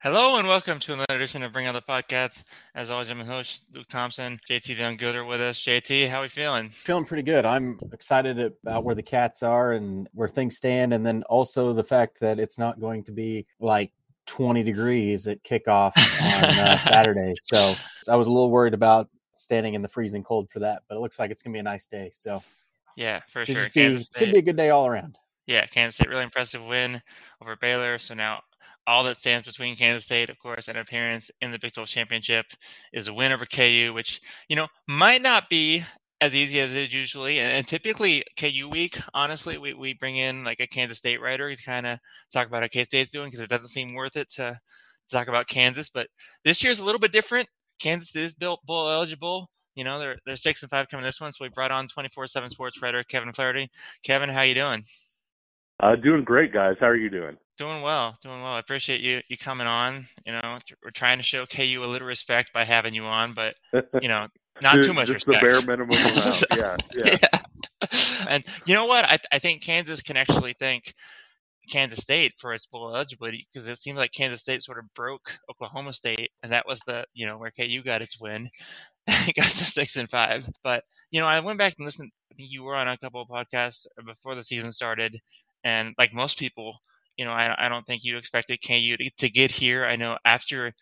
Hello and welcome to another edition of Bring On the Podcast. As always, I'm your host, Luke Thompson. JT Van Gooder with us. JT, how are we feeling? Feeling pretty good. I'm excited about where the cats are and where things stand, and then also the fact that it's not going to be like 20 degrees at kickoff on uh, Saturday. So I was a little worried about standing in the freezing cold for that, but it looks like it's going to be a nice day. So yeah, for should sure. Be, should be a good day all around. Yeah, Kansas State really impressive win over Baylor. So now all that stands between Kansas State, of course, and appearance in the Big 12 championship is a win over KU, which you know might not be as easy as it is usually. And, and typically KU week, honestly, we, we bring in like a Kansas State writer to kind of talk about how K State's doing because it doesn't seem worth it to, to talk about Kansas. But this year is a little bit different. Kansas is built bowl eligible. You know, they're they're six and five coming this one. So we brought on 24/7 Sports writer Kevin Flaherty. Kevin, how you doing? Uh, doing great, guys. How are you doing? Doing well, doing well. I appreciate you you coming on. You know, we're trying to show KU a little respect by having you on, but you know, not just, too much just respect. the bare minimum amount. yeah, yeah, yeah. And you know what? I I think Kansas can actually thank Kansas State for its bowl eligibility because it seems like Kansas State sort of broke Oklahoma State, and that was the you know where KU got its win, got the six and five. But you know, I went back and listened. I think you were on a couple of podcasts before the season started, and like most people, you know, I, I don't think you expected KU to, to get here. I know after,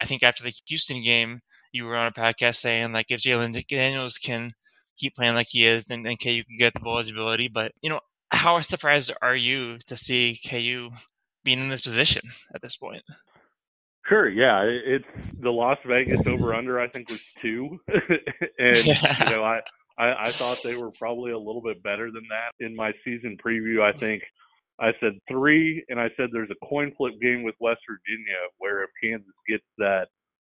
I think after the Houston game, you were on a podcast saying like if Jalon Daniels can keep playing like he is, then, then KU can get the bowl eligibility. But you know, how surprised are you to see KU being in this position at this point? Sure, yeah, it's the Las Vegas over under. I think was two, and yeah. you know, I, I I thought they were probably a little bit better than that in my season preview. I think I said three, and I said there's a coin flip game with West Virginia where if Kansas gets that,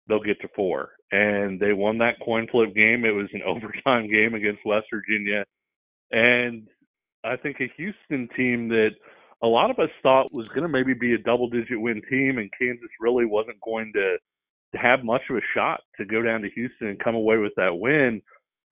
they'll get to four. And they won that coin flip game. It was an overtime game against West Virginia. And I think a Houston team that a lot of us thought was going to maybe be a double digit win team, and Kansas really wasn't going to, to have much of a shot to go down to Houston and come away with that win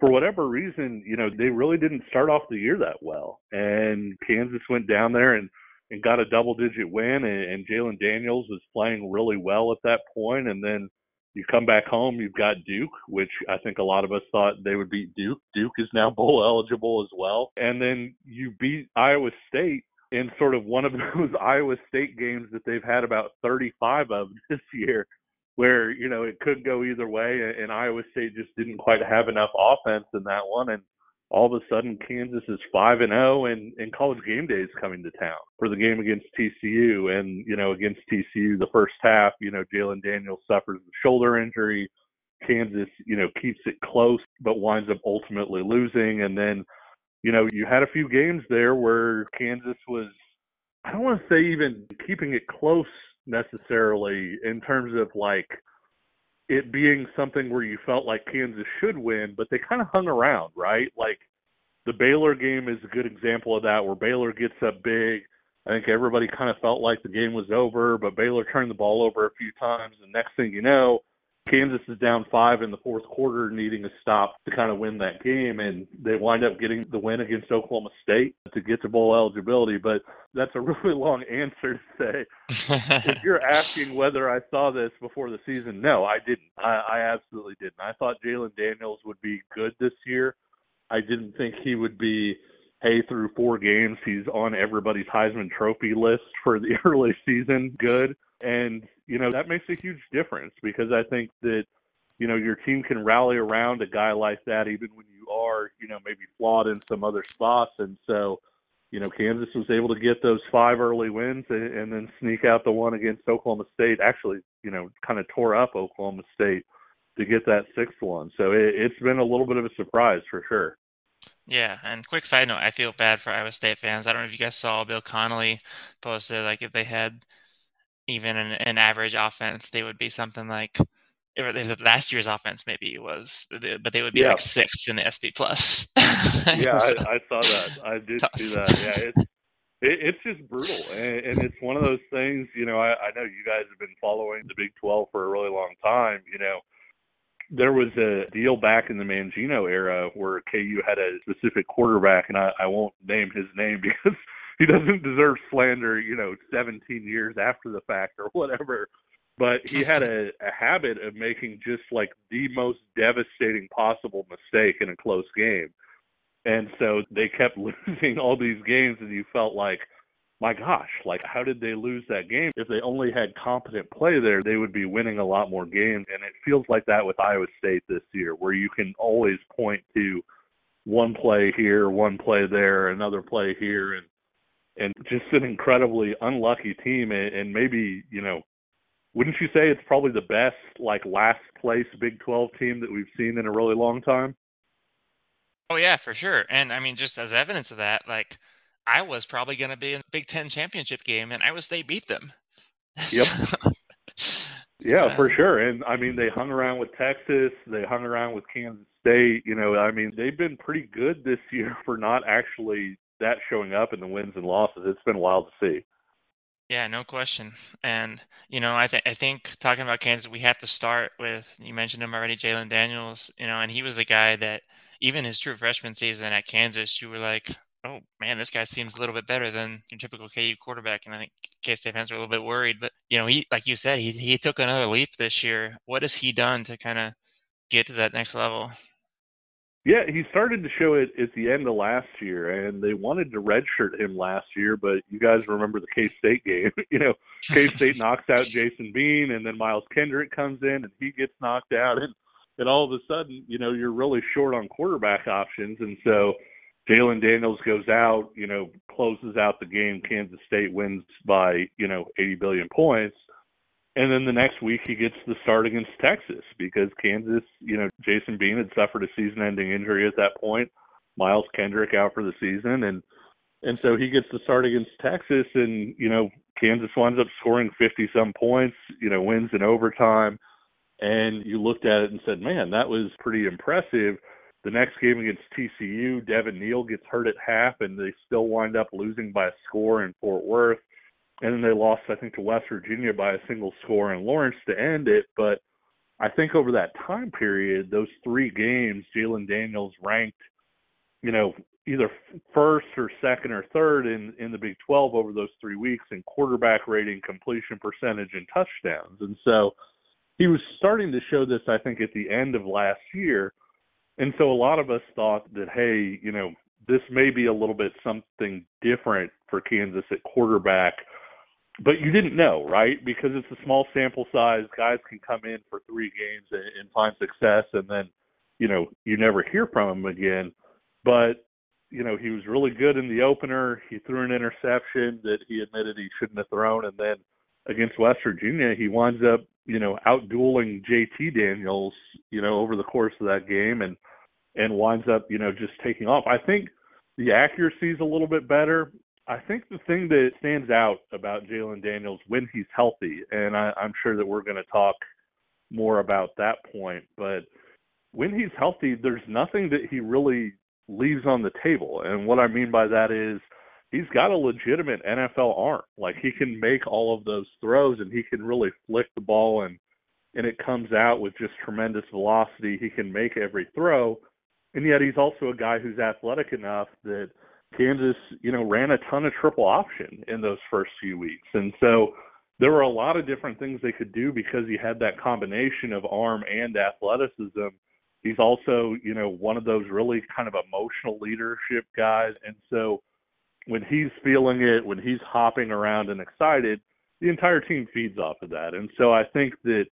for whatever reason, you know, they really didn't start off the year that well. And Kansas went down there and, and got a double digit win and, and Jalon Daniels was playing really well at that point. And then you come back home, you've got Duke, which I think a lot of us thought they would beat Duke. Duke is now bowl eligible as well. And then you beat Iowa State in sort of one of those Iowa State games that they've had about 35 of this year where you know it could go either way, and Iowa State just didn't quite have enough offense in that one, and all of a sudden Kansas is five and zero, oh, and and College Game Day is coming to town for the game against TCU, and you know against TCU the first half, you know Jalon Daniels suffers a shoulder injury. Kansas, you know, keeps it close but winds up ultimately losing, and then you know you had a few games there where Kansas was I don't want to say even keeping it close necessarily in terms of like it being something where you felt like Kansas should win, but they kind of hung around, right? Like the Baylor game is a good example of that, where Baylor gets up big. I think everybody kind of felt like the game was over, but Baylor turned the ball over a few times, and next thing you know, Kansas is down five in the fourth quarter, needing a stop to kind of win that game, and they wind up getting the win against Oklahoma State to get to bowl eligibility. But that's a really long answer to say. if you're asking whether I saw this before the season, no, I didn't. I, I absolutely didn't. I thought Jalon Daniels would be good this year. I didn't think he would be. Hey, through four games, he's on everybody's Heisman Trophy list for the early season. Good. And, you know, that makes a huge difference because I think that, you know, your team can rally around a guy like that even when you are, you know, maybe flawed in some other spots. And so, you know, Kansas was able to get those five early wins and, and then sneak out the one against Oklahoma State. Actually, you know, kind of tore up Oklahoma State to get that sixth one. So it, it's been a little bit of a surprise for sure. Yeah, and quick side note, I feel bad for Iowa State fans. I don't know if you guys saw Bill Connelly posted like if they had even an, an average offense, they would be something like last year's offense maybe was, but they would be yeah. like sixth in the SP plus. yeah, so, I, I, saw that. I did tough. see that. Yeah, it's it, it's just brutal, and, and, it's one of those things. You know, I, I know you guys have been following the Big Twelve for a really long time. You know, there was a deal back in the Mangino era where KU had a specific quarterback, and I, I won't name his name because he doesn't deserve slander, you know, 17 years after the fact or whatever. but he had a, a habit of making just like the most devastating possible mistake in a close game. And so they kept losing all these games, and you felt like, my gosh, like how did they lose that game? If they only had competent play there, they would be winning a lot more games. And it feels like that with Iowa State this year, where you can always point to one play here, one play there, another play here, and and just an incredibly unlucky team. And maybe you know, wouldn't you say it's probably the best like last place Big Twelve team that we've seen in a really long time? Oh yeah, for sure. And I mean, just as evidence of that, like I was probably going to be in the Big Ten championship game, and Iowa State beat them. Yep. yeah, for sure. And I mean, they hung around with Texas. They hung around with Kansas State. You know, I mean, they've been pretty good this year for not actually that showing up in the wins and losses. It's been wild to see. Yeah, no question. And you know, I think I think talking about Kansas, we have to start with you mentioned him already, Jalon Daniels. You know, and he was the guy that even his true freshman season at Kansas, you were like, oh man, this guy seems a little bit better than your typical KU quarterback. And I think K State fans are a little bit worried. But you know, he like you said, he he took another leap this year. What has he done to kind of get to that next level? Yeah, he started to show it at the end of last year, and they wanted to redshirt him last year, but you guys remember the K State game. you know, K State knocks out Jason Bean, and then Miles Kendrick comes in, and he gets knocked out, and and all of a sudden, you know, you're really short on quarterback options, and so Jalon Daniels goes out, you know, closes out the game. Kansas State wins by, you know, 80 billion points. And then the next week he gets the start against Texas because Kansas, you know, Jason Bean had suffered a season ending injury at that point. Miles Kendrick out for the season and and so he gets the start against Texas and, you know, Kansas winds up scoring 50 some points, you know, wins in overtime. And you looked at it and said, man, that was pretty impressive. The next game against TCU, Devin Neal gets hurt at half, and they still wind up losing by a score in Fort Worth. And then they lost, I think, to West Virginia by a single score in Lawrence to end it. But I think over that time period, those three games, Jalon Daniels ranked, you know, either first or second or third in in the Big 12 over those three weeks in quarterback rating, completion percentage, and touchdowns. And so he was starting to show this, I think, at the end of last year. And so a lot of us thought that, hey, you know, this may be a little bit something different for Kansas at quarterback. But you didn't know, right? Because it's a small sample size. Guys can come in for three games and, and find success, and then, you know, you never hear from him again. But, you know, he was really good in the opener. He threw an interception that he admitted he shouldn't have thrown. And then against West Virginia, he winds up you know, outdueling JT Daniels, you know, over the course of that game and and winds up, you know, just taking off. I think the accuracy is a little bit better. I think the thing that stands out about Jalon Daniels when he's healthy, and I, I'm sure that we're going to talk more about that point, but when he's healthy, there's nothing that he really leaves on the table. And what I mean by that is he's got a legitimate NFL arm. Like he can make all of those throws and he can really flick the ball and and it comes out with just tremendous velocity. He can make every throw. And yet he's also a guy who's athletic enough that Kansas, you know, ran a ton of triple option in those first few weeks. And so there were a lot of different things they could do because he had that combination of arm and athleticism. He's also, you know, one of those really kind of emotional leadership guys. And so when he's feeling it, when he's hopping around and excited, the entire team feeds off of that. And so I think that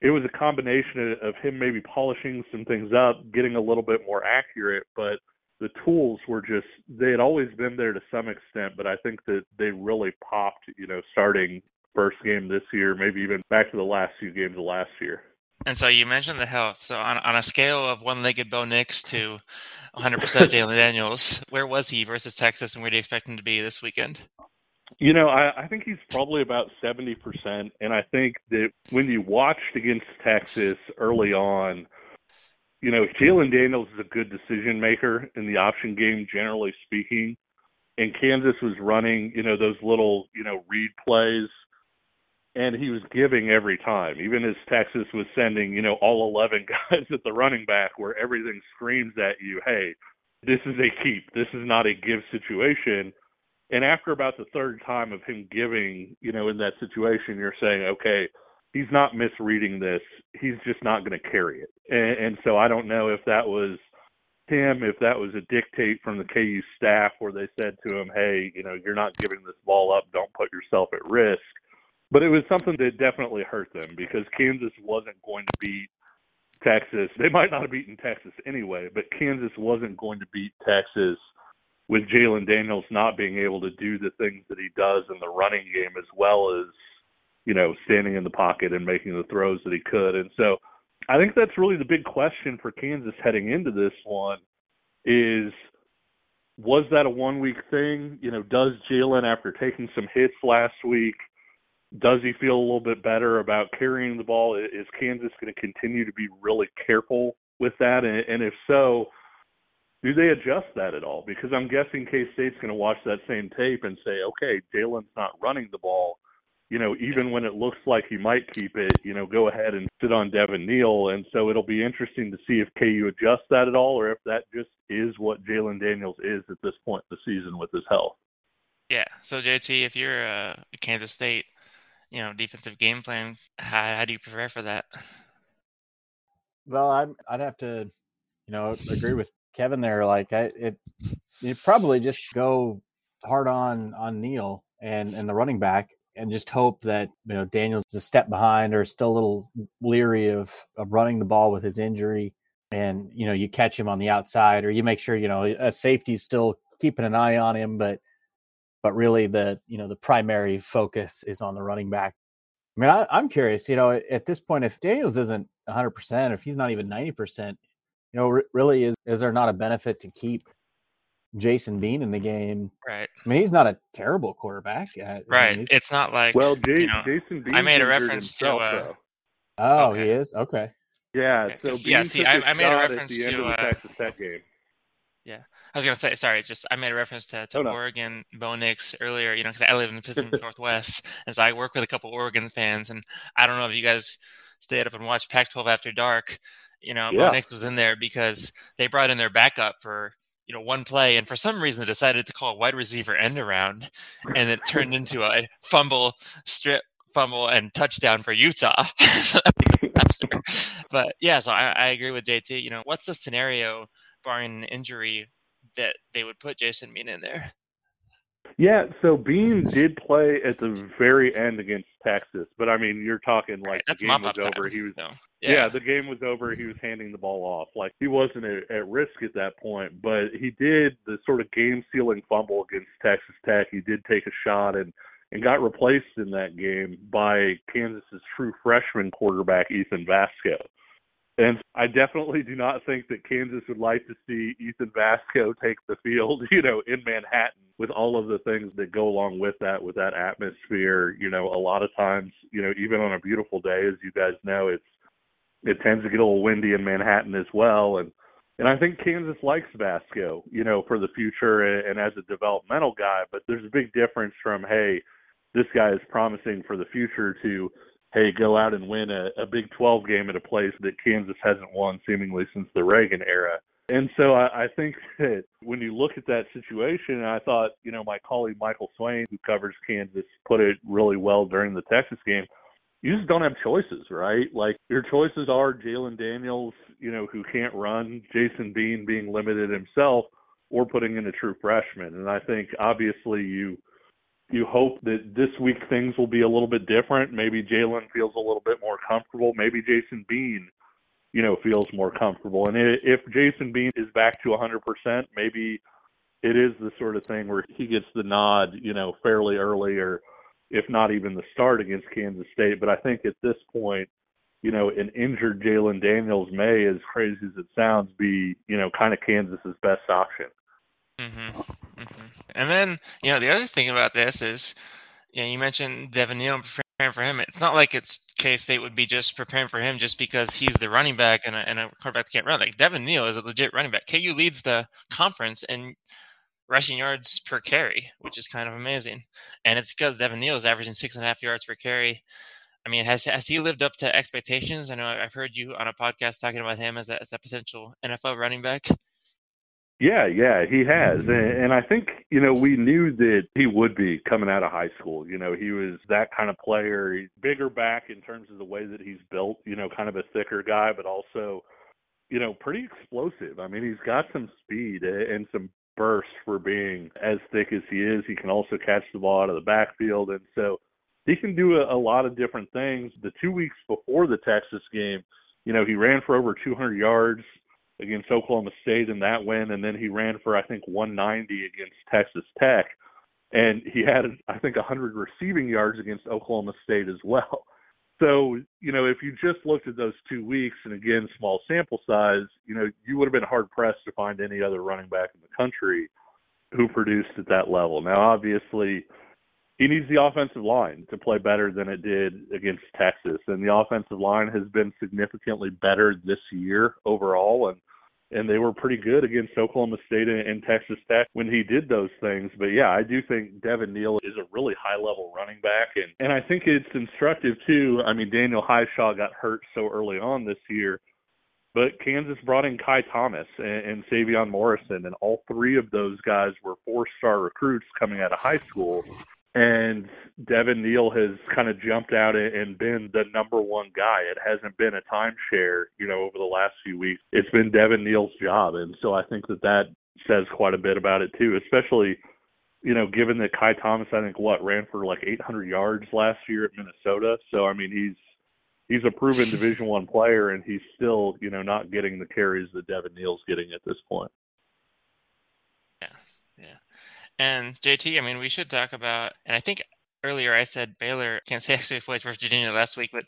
it was a combination of him maybe polishing some things up, getting a little bit more accurate, but the tools were just they had always been there to some extent, but I think that they really popped, you know, starting first game this year, maybe even back to the last few games of last year. And so you mentioned the health. So on on a scale of one-legged Bo Nix to 100% Jalon Daniels, where was he versus Texas, and where do you expect him to be this weekend? You know, I, I think he's probably about 70%. And I think that when you watched against Texas early on, you know, Jalon Daniels is a good decision maker in the option game, generally speaking. And Kansas was running, you know, those little, you know, read plays and he was giving every time, even as Texas was sending, you know, all 11 guys at the running back where everything screams at you, hey, this is a keep. This is not a give situation. And after about the third time of him giving, you know, in that situation, you're saying, okay, he's not misreading this. He's just not going to carry it. And, and so I don't know if that was him, if that was a dictate from the KU staff where they said to him, hey, you know, you're not giving this ball up. Don't put yourself at risk. But it was something that definitely hurt them because Kansas wasn't going to beat Texas. They might not have beaten Texas anyway, but Kansas wasn't going to beat Texas with Jalon Daniels not being able to do the things that he does in the running game as well as, you know, standing in the pocket and making the throws that he could. And so I think that's really the big question for Kansas heading into this one is was that a one week thing? You know, does Jalon after taking some hits last week – does he feel a little bit better about carrying the ball? Is Kansas going to continue to be really careful with that? And, and if so, do they adjust that at all? Because I'm guessing K State's going to watch that same tape and say, okay, Jalon's not running the ball. You know, even when it looks like he might keep it, you know, go ahead and sit on Devin Neal. And so it'll be interesting to see if KU adjusts that at all or if that just is what Jalon Daniels is at this point in the season with his health. Yeah. So, JT, if you're uh, Kansas State, you know defensive game plan how, how do you prepare for that well I'd, I'd have to you know agree with kevin there like i it you probably just go hard on on neal and and the running back and just hope that you know daniel's is a step behind or still a little leery of of running the ball with his injury and you know you catch him on the outside or you make sure you know a safety's still keeping an eye on him but but really the you know the primary focus is on the running back. I mean, I, am curious. You know, at this point, if Daniels isn't 100, percent if he's not even 90 percent, you know, really is is there not a benefit to keep Jason Bean in the game? Right. I mean, he's not a terrible quarterback. Right. I mean, it's not like well, J- you know, Jason Bean. I made a reference himself, to. Uh, oh, okay. he is okay. Yeah. So yeah. See, I, I, made a reference to uh, Texas Tech game. Yeah, I was gonna say sorry. Just I made a reference to, to oh, no. Oregon Bo Nix earlier. You know, because I live in the Pacific Northwest, and so I work with a couple Oregon fans. And I don't know if you guys stayed up and watched Pac-12 after dark. You know, yeah. Bo Nix was in there because they brought in their backup for you know one play, and for some reason they decided to call wide receiver end around, and it turned into a fumble, strip fumble, and touchdown for Utah. but yeah, so I, I agree with JT. You know, what's the scenario? barring an injury, that they would put Jason Bean in there. Yeah, so Bean did play at the very end against Texas, but I mean, you're talking like right, the game was over. Time, he was, so, yeah. yeah. the game was over. He was handing the ball off. Like he wasn't at, at risk at that point, but he did the sort of game-sealing fumble against Texas Tech. He did take a shot and and got replaced in that game by Kansas's true freshman quarterback Ethan Vasko. And I definitely do not think that Kansas would like to see Ethan Vasko take the field, you know, in Manhattan with all of the things that go along with that, with that atmosphere. You know, a lot of times, you know, even on a beautiful day, as you guys know, it's it tends to get a little windy in Manhattan as well. And and I think Kansas likes Vasko, you know, for the future and, and as a developmental guy. But there's a big difference from hey, this guy is promising for the future to hey, go out and win a, a Big 12 game at a place that Kansas hasn't won seemingly since the Reagan era. And so I, I think that when you look at that situation, I thought, you know, my colleague Michael Swain, who covers Kansas, put it really well during the Texas game. You just don't have choices, right? Like your choices are Jalon Daniels, you know, who can't run, Jason Bean being limited himself, or putting in a true freshman. And I think obviously you you hope that this week things will be a little bit different. Maybe Jalon feels a little bit more comfortable. Maybe Jason Bean, you know, feels more comfortable. And if Jason Bean is back to 100%, maybe it is the sort of thing where he gets the nod, you know, fairly early or if not even the start against Kansas State. But I think at this point, you know, an injured Jalon Daniels may, as crazy as it sounds, be, you know, kind of Kansas's best option. Mm-hmm. Mm-hmm. And then, you know, the other thing about this is, you know, you mentioned Devin Neal preparing for him. It's not like it's K State would be just preparing for him just because he's the running back and a, and a quarterback can't run. Like Devin Neal is a legit running back. KU leads the conference in rushing yards per carry, which is kind of amazing. And it's because Devin Neal is averaging six and a half yards per carry. I mean, has has he lived up to expectations? I know I've heard you on a podcast talking about him as a, as a potential NFL running back. Yeah, yeah, he has. Hmm. And, and I think, you know, we knew that he would be coming out of high school. You know, he was that kind of player. He's bigger back in terms of the way that he's built, you know, kind of a thicker guy, but also, you know, pretty explosive. I mean, he's got some speed and some burst for being as thick as he is. He can also catch the ball out of the backfield. And so he can do a, a lot of different things. The two weeks before the Texas game, you know, he ran for over 200 yards against Oklahoma State in that win, and then he ran for I think 190 against Texas Tech, and he had I think 100 receiving yards against Oklahoma State as well. So you know, if you just looked at those two weeks, and again small sample size, you know, you would have been hard pressed to find any other running back in the country who produced at that level. Now, obviously. He needs the offensive line to play better than it did against Texas. And the offensive line has been significantly better this year overall. And and they were pretty good against Oklahoma State and, Texas Tech when he did those things. But yeah, I do think Devin Neal is a really high level running back, and and I think it's instructive too. I mean, Daniel Hishaw got hurt so early on this year, but Kansas brought in Ky Thomas and, and Sevion Morrison, and all three of those guys were four star recruits coming out of high school and Devin Neal has kind of jumped out and been the number one guy. It hasn't been a timeshare, you know, over the last few weeks. It's been Devin Neal's job, and so I think that that says quite a bit about it too, especially you know, given that Ky Thomas, I think what ran for like 800 yards last year at Minnesota. So I mean, he's he's a proven Division One player, and he's still you know not getting the carries that Devin Neal's getting at this point. And JT, I mean, we should talk about, and I think earlier I said Baylor can't say actually plays for Virginia last week, but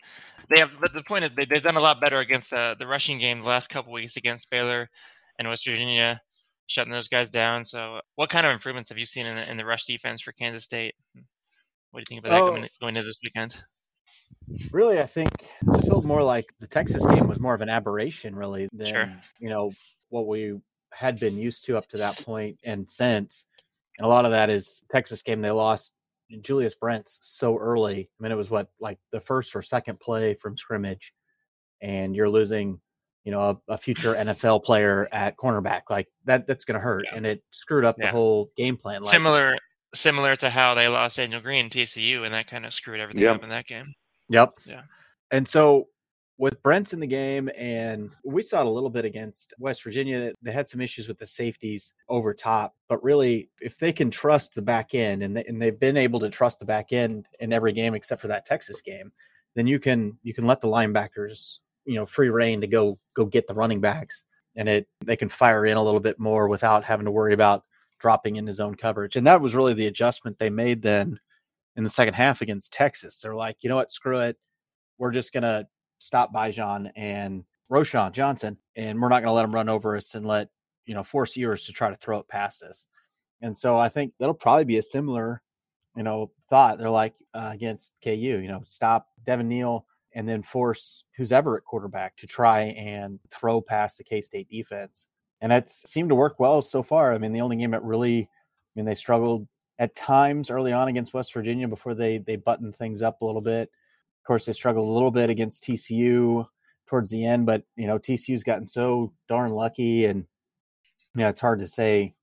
they have. But the point is they, have done a lot better against the the rushing game the last couple weeks against Baylor and West Virginia, shutting those guys down. So, what kind of improvements have you seen in the, in the rush defense for Kansas State? What do you think about oh, that going, going into this weekend? Really, I think it felt more like the Texas game was more of an aberration, really, than sure. you know what we had been used to up to that point and since. And a lot of that is Texas game. They lost Julius Brents so early. I mean, it was what like the first or second play from scrimmage, and you're losing, you know, a, a future NFL player at cornerback. Like that, that's going to hurt, yeah. and it screwed up yeah. the whole game plan. Like, similar, similar to how they lost Daniel Green TCU, and that kind of screwed everything yep. up in that game. Yep. Yeah. And so with Brents in the game, and we saw it a little bit against West Virginia. They had some issues with the safeties over top, but really, if they can trust the back end, and, they, and they've been able to trust the back end in every game except for that Texas game, then you can you can let the linebackers you know free reign to go go get the running backs, and it they can fire in a little bit more without having to worry about dropping into zone coverage. And that was really the adjustment they made then in the second half against Texas. They're like, you know what, screw it. We're just gonna stop Bijan and Roschon Johnson, and we're not going to let them run over us and let you know force Ewers to try to throw it past us. And so I think that'll probably be a similar, you know, thought. They're like uh, against KU, you know, stop Devin Neal and then force who's ever at quarterback to try and throw past the K State defense. And that's seemed to work well so far. I mean, the only game that really, I mean, they struggled at times early on against West Virginia before they they buttoned things up a little bit. Of course, they struggled a little bit against TCU towards the end, but you know TCU's gotten so darn lucky, and you know it's hard to say,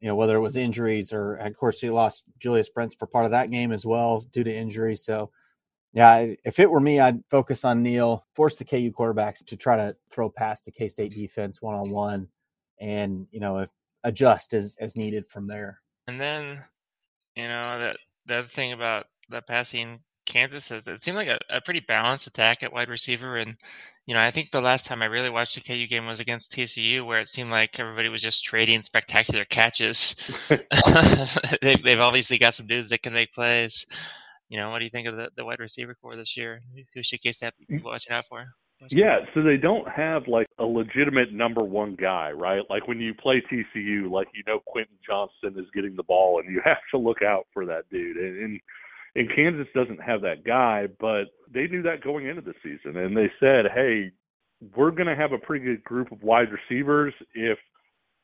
you know whether it was injuries or, of course, he lost Julius Brents for part of that game as well due to injury. So, yeah, if it were me, I'd focus on Neal, force the KU quarterbacks to try to throw past the K State defense one on one, and you know adjust as as needed from there. And then, you know that the other thing about the passing Kansas has it seemed like a, a, pretty balanced attack at wide receiver. And, you know, I think the last time I really watched a KU game was against TCU, where it seemed like everybody was just trading spectacular catches. they've, they've obviously got some dudes that can make plays. You know, what do you think of the, the wide receiver core this year? Who should K State be watching out for? Yeah, so they don't have like a legitimate number one guy, right? Like when you play TCU, like you know Quentin Johnston is getting the ball, and you have to look out for that dude. And, and and Kansas doesn't have that guy, but they knew that going into the season, and they said, "Hey, we're going to have a pretty good group of wide receivers if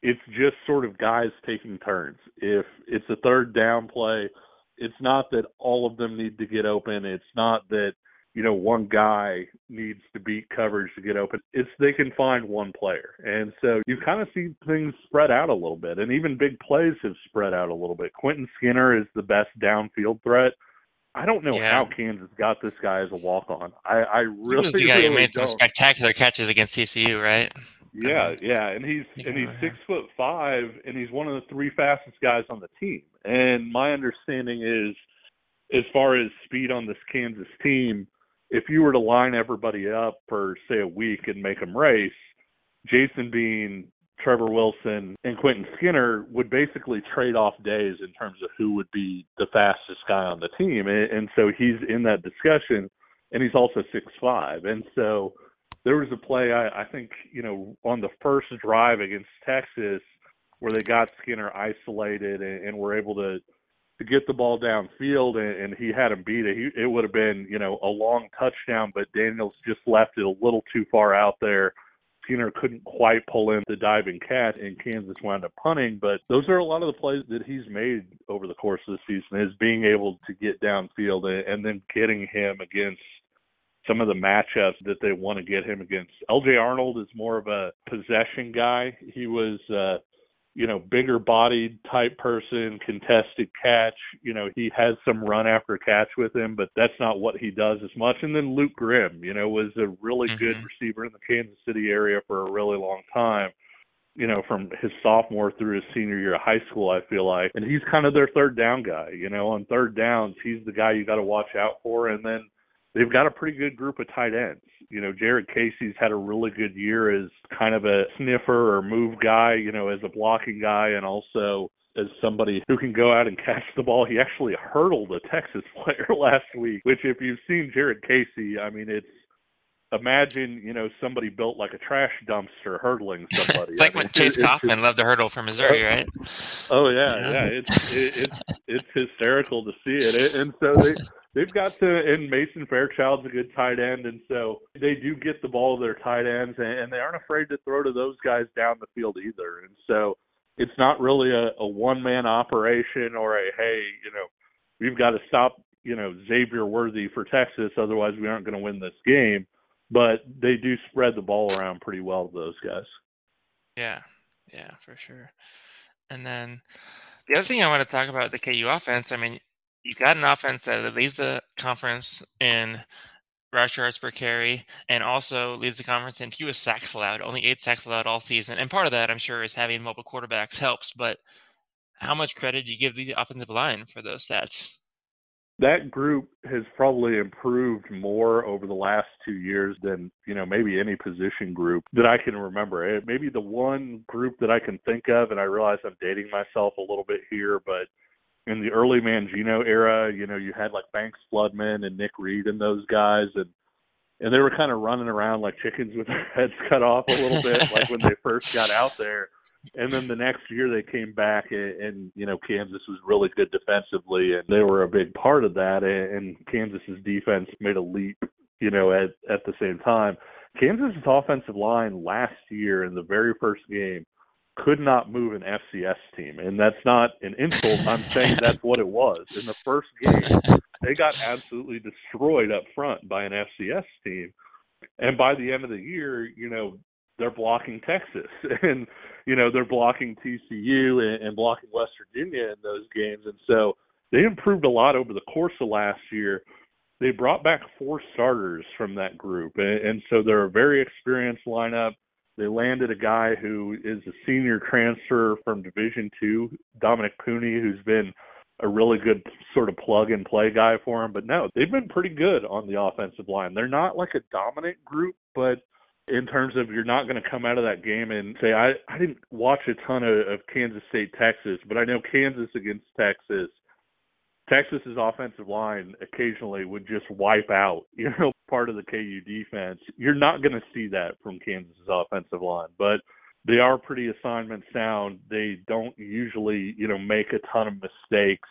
it's just sort of guys taking turns. If it's a third down play, it's not that all of them need to get open. It's not that you know, one guy needs to beat coverage to get open. It's they can find one player. And so you kind of see things spread out a little bit. And even big plays have spread out a little bit. Quentin Skinner is the best downfield threat. I don't know yeah. how Kansas got this guy as a walk on. I, I really he was the guy really who made some spectacular catches against TCU, right? Yeah, yeah, and he's and he's six foot five, and he's one of the three fastest guys on the team. And my understanding is, as far as speed on this Kansas team, if you were to line everybody up for say a week and make them race, Jason Bean, Trevor Wilson, and Quentin Skinner would basically trade off days in terms of who would be the fastest guy on the team, and, and so he's in that discussion, and he's also six five, and so there was a play I, I think you know on the first drive against Texas where they got Skinner isolated and, and were able to to get the ball downfield and, and he had him beat it. He, it would have been, you know, a long touchdown, but Daniels just left it a little too far out there. Skinner couldn't quite pull in the diving catch, and Kansas wound up punting. But those are a lot of the plays that he's made over the course of the season is being able to get downfield and, then getting him against some of the matchups that they want to get him against. LJ Arnold is more of a possession guy. He was uh you know, bigger bodied type person, contested catch. You know, he has some run after catch with him, but that's not what he does as much. And then Luke Grimm, you know, was a really mm-hmm. good receiver in the Kansas City area for a really long time. You know, from his sophomore through his senior year of high school, I feel like. And he's kind of their third down guy. You know, on third downs, he's the guy you got to watch out for. And then they've got a pretty good group of tight ends. You know, Jared Casey's had a really good year as kind of a sniffer or move guy, you know, as a blocking guy and also as somebody who can go out and catch the ball. He actually hurdled a Texas player last week, which if you've seen Jared Casey, I mean, it's imagine, you know, somebody built like a trash dumpster hurdling somebody. it's like I mean, when Chase it, Coffman loved to hurdle from Missouri, right? Oh yeah, yeah. yeah. It's it, it's it's hysterical to see it, and so they they've got to and Mason Fairchild's a good tight end, and so they do get the ball to their tight ends, and, and they aren't afraid to throw to those guys down the field either. And so it's not really a, a one man operation or a hey, you know, we've got to stop, you know, Xavier Worthy for Texas, otherwise we aren't going to win this game. But they do spread the ball around pretty well to those guys. Yeah, yeah, for sure. And then the other thing I want to talk about the KU offense, I mean, you got an offense that leads the conference in rush yards per carry and also leads the conference in fewest sacks allowed, only eight sacks allowed all season. And part of that, I'm sure, is having mobile quarterbacks helps. But how much credit do you give the offensive line for those stats? That group has probably improved more over the last two years than, you know, maybe any position group that I can remember. Eh, maybe the one group that I can think of, and I realize I'm dating myself a little bit here, but in the early Mangino era, you know, you had like Banks Floodman and Nick Reid and those guys and and they were kind of running around like chickens with their heads cut off a little bit, like when they first got out there. And then the next year they came back and, and you know Kansas was really good defensively and they were a big part of that and, and Kansas's defense made a leap, you know, at at the same time. Kansas's offensive line last year in the very first game could not move an FCS team. And that's not an insult. I'm saying that's what it was. In the first game, they got absolutely destroyed up front by an FCS team. And by the end of the year, you know, they're blocking Texas and, you know, they're blocking TCU and, and blocking West Virginia in those games. And so they improved a lot over the course of last year. They brought back four starters from that group. And, and so they're a very experienced lineup they landed a guy who is a senior transfer from Division Two, Dominick Puni, who's been a really good sort of plug and play guy for him. But no, they've been pretty good on the offensive line. They're not like a dominant group, but in terms of you're not going to come out of that game and say I I didn't watch a ton of, of Kansas State Texas, but I know Kansas against Texas Texas's offensive line occasionally would just wipe out, you know, part of the KU defense. You're not going to see that from Kansas's offensive line, but they are pretty assignment sound. They don't usually, you know, make a ton of mistakes.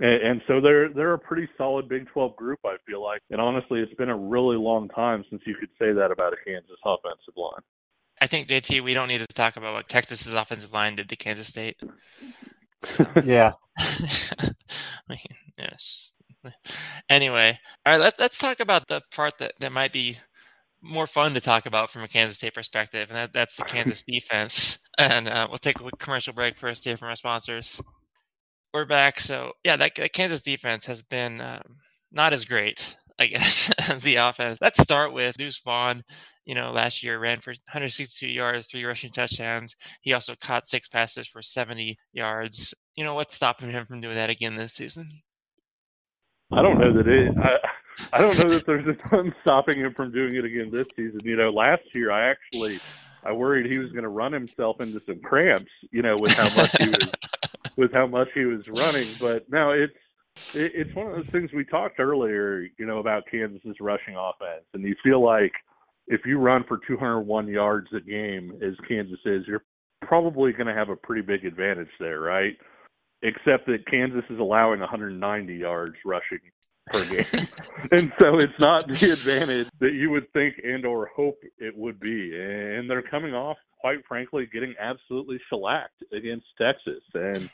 And, and so they're they're a pretty solid Big 12 group, I feel like. And honestly, it's been a really long time since you could say that about a Kansas offensive line. I think JT, we don't need to talk about what Texas's offensive line did to Kansas State. yeah. I mean, yes. anyway, all right, let, let's talk about the part that, that might be more fun to talk about from a Kansas State perspective, and that, that's the Kansas defense. And uh, we'll take a quick commercial break first here from our sponsors. We're back. So, yeah, that, that Kansas defense has been um, not as great, I guess, as the offense. Let's start with Deuce Vaughn. You know, last year ran for 162 yards, three rushing touchdowns. He also caught six passes for 70 yards. You know, what's stopping him from doing that again this season? I don't know that it. I, I don't know that there's a ton stopping him from doing it again this season. You know, last year I actually I worried he was going to run himself into some cramps. You know, with how much he was with how much he was running. But now it's it, it's one of those things we talked earlier. You know about Kansas's rushing offense, and you feel like if you run for 201 yards a game as Kansas is, you're probably going to have a pretty big advantage there, right? Except that Kansas is allowing 190 yards rushing per game. and so it's not the advantage that you would think and or hope it would be. And they're coming off, quite frankly, getting absolutely shellacked against Texas. And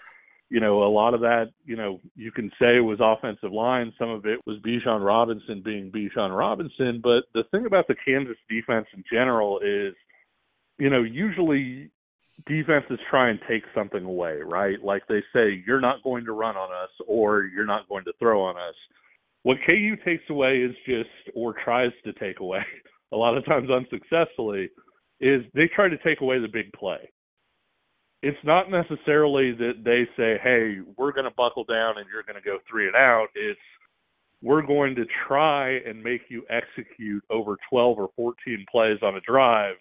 you know, a lot of that, you know, you can say was offensive line. Some of it was Bijan Robinson being Bijan Robinson. But the thing about the Kansas defense in general is, you know, usually defenses try and take something away, right? Like they say, you're not going to run on us or you're not going to throw on us. What KU takes away is just, or tries to take away, a lot of times unsuccessfully, is they try to take away the big play. It's not necessarily that they say, hey, we're going to buckle down and you're going to go three and out. It's, we're going to try and make you execute over 12 or 14 plays on a drive.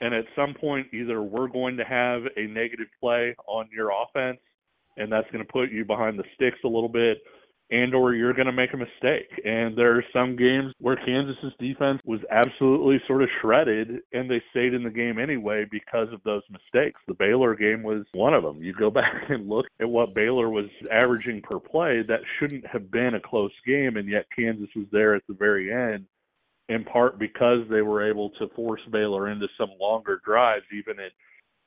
And at some point, either we're going to have a negative play on your offense, and that's going to put you behind the sticks a little bit, and or you're going to make a mistake. And there are some games where Kansas's defense was absolutely sort of shredded and they stayed in the game anyway because of those mistakes. The Baylor game was one of them. You go back and look at what Baylor was averaging per play, that shouldn't have been a close game and yet Kansas was there at the very end in part because they were able to force Baylor into some longer drives even at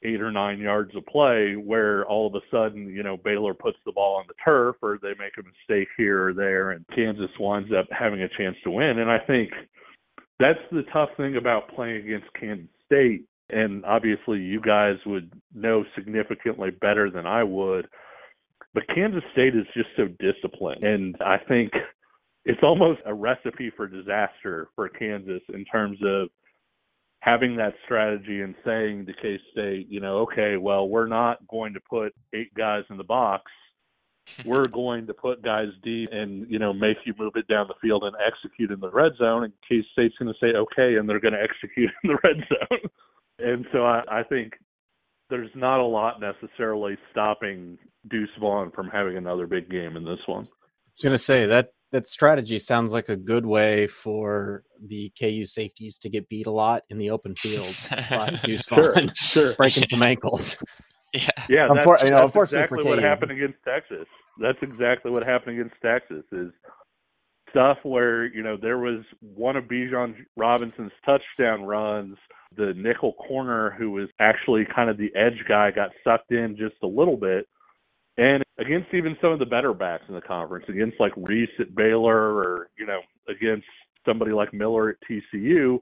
eight or nine yards of play where all of a sudden, you know, Baylor puts the ball on the turf or they make a mistake here or there and Kansas winds up having a chance to win. And I think that's the tough thing about playing against Kansas State. And obviously you guys would know significantly better than I would. But Kansas State is just so disciplined. And I think it's almost a recipe for disaster for Kansas in terms of having that strategy and saying to K State, you know, okay, well, we're not going to put eight guys in the box. we're going to put guys deep and, you know, make you move it down the field and execute in the red zone. And K State's going to say, okay, and they're going to execute in the red zone. and so I, I think there's not a lot necessarily stopping Deuce Vaughn from having another big game in this one. I was going to say that that strategy sounds like a good way for the KU safeties to get beat a lot in the open field by Deuce sure, sure. breaking some ankles. Yeah, yeah. That's, Unfor- you know, that's exactly what happened against Texas. That's exactly what happened against Texas. Is stuff where you know there was one of Bijan Robinson's touchdown runs. The nickel corner, who was actually kind of the edge guy, got sucked in just a little bit and against even some of the better backs in the conference, against like Reese at Baylor or, you know, against somebody like Miller at TCU,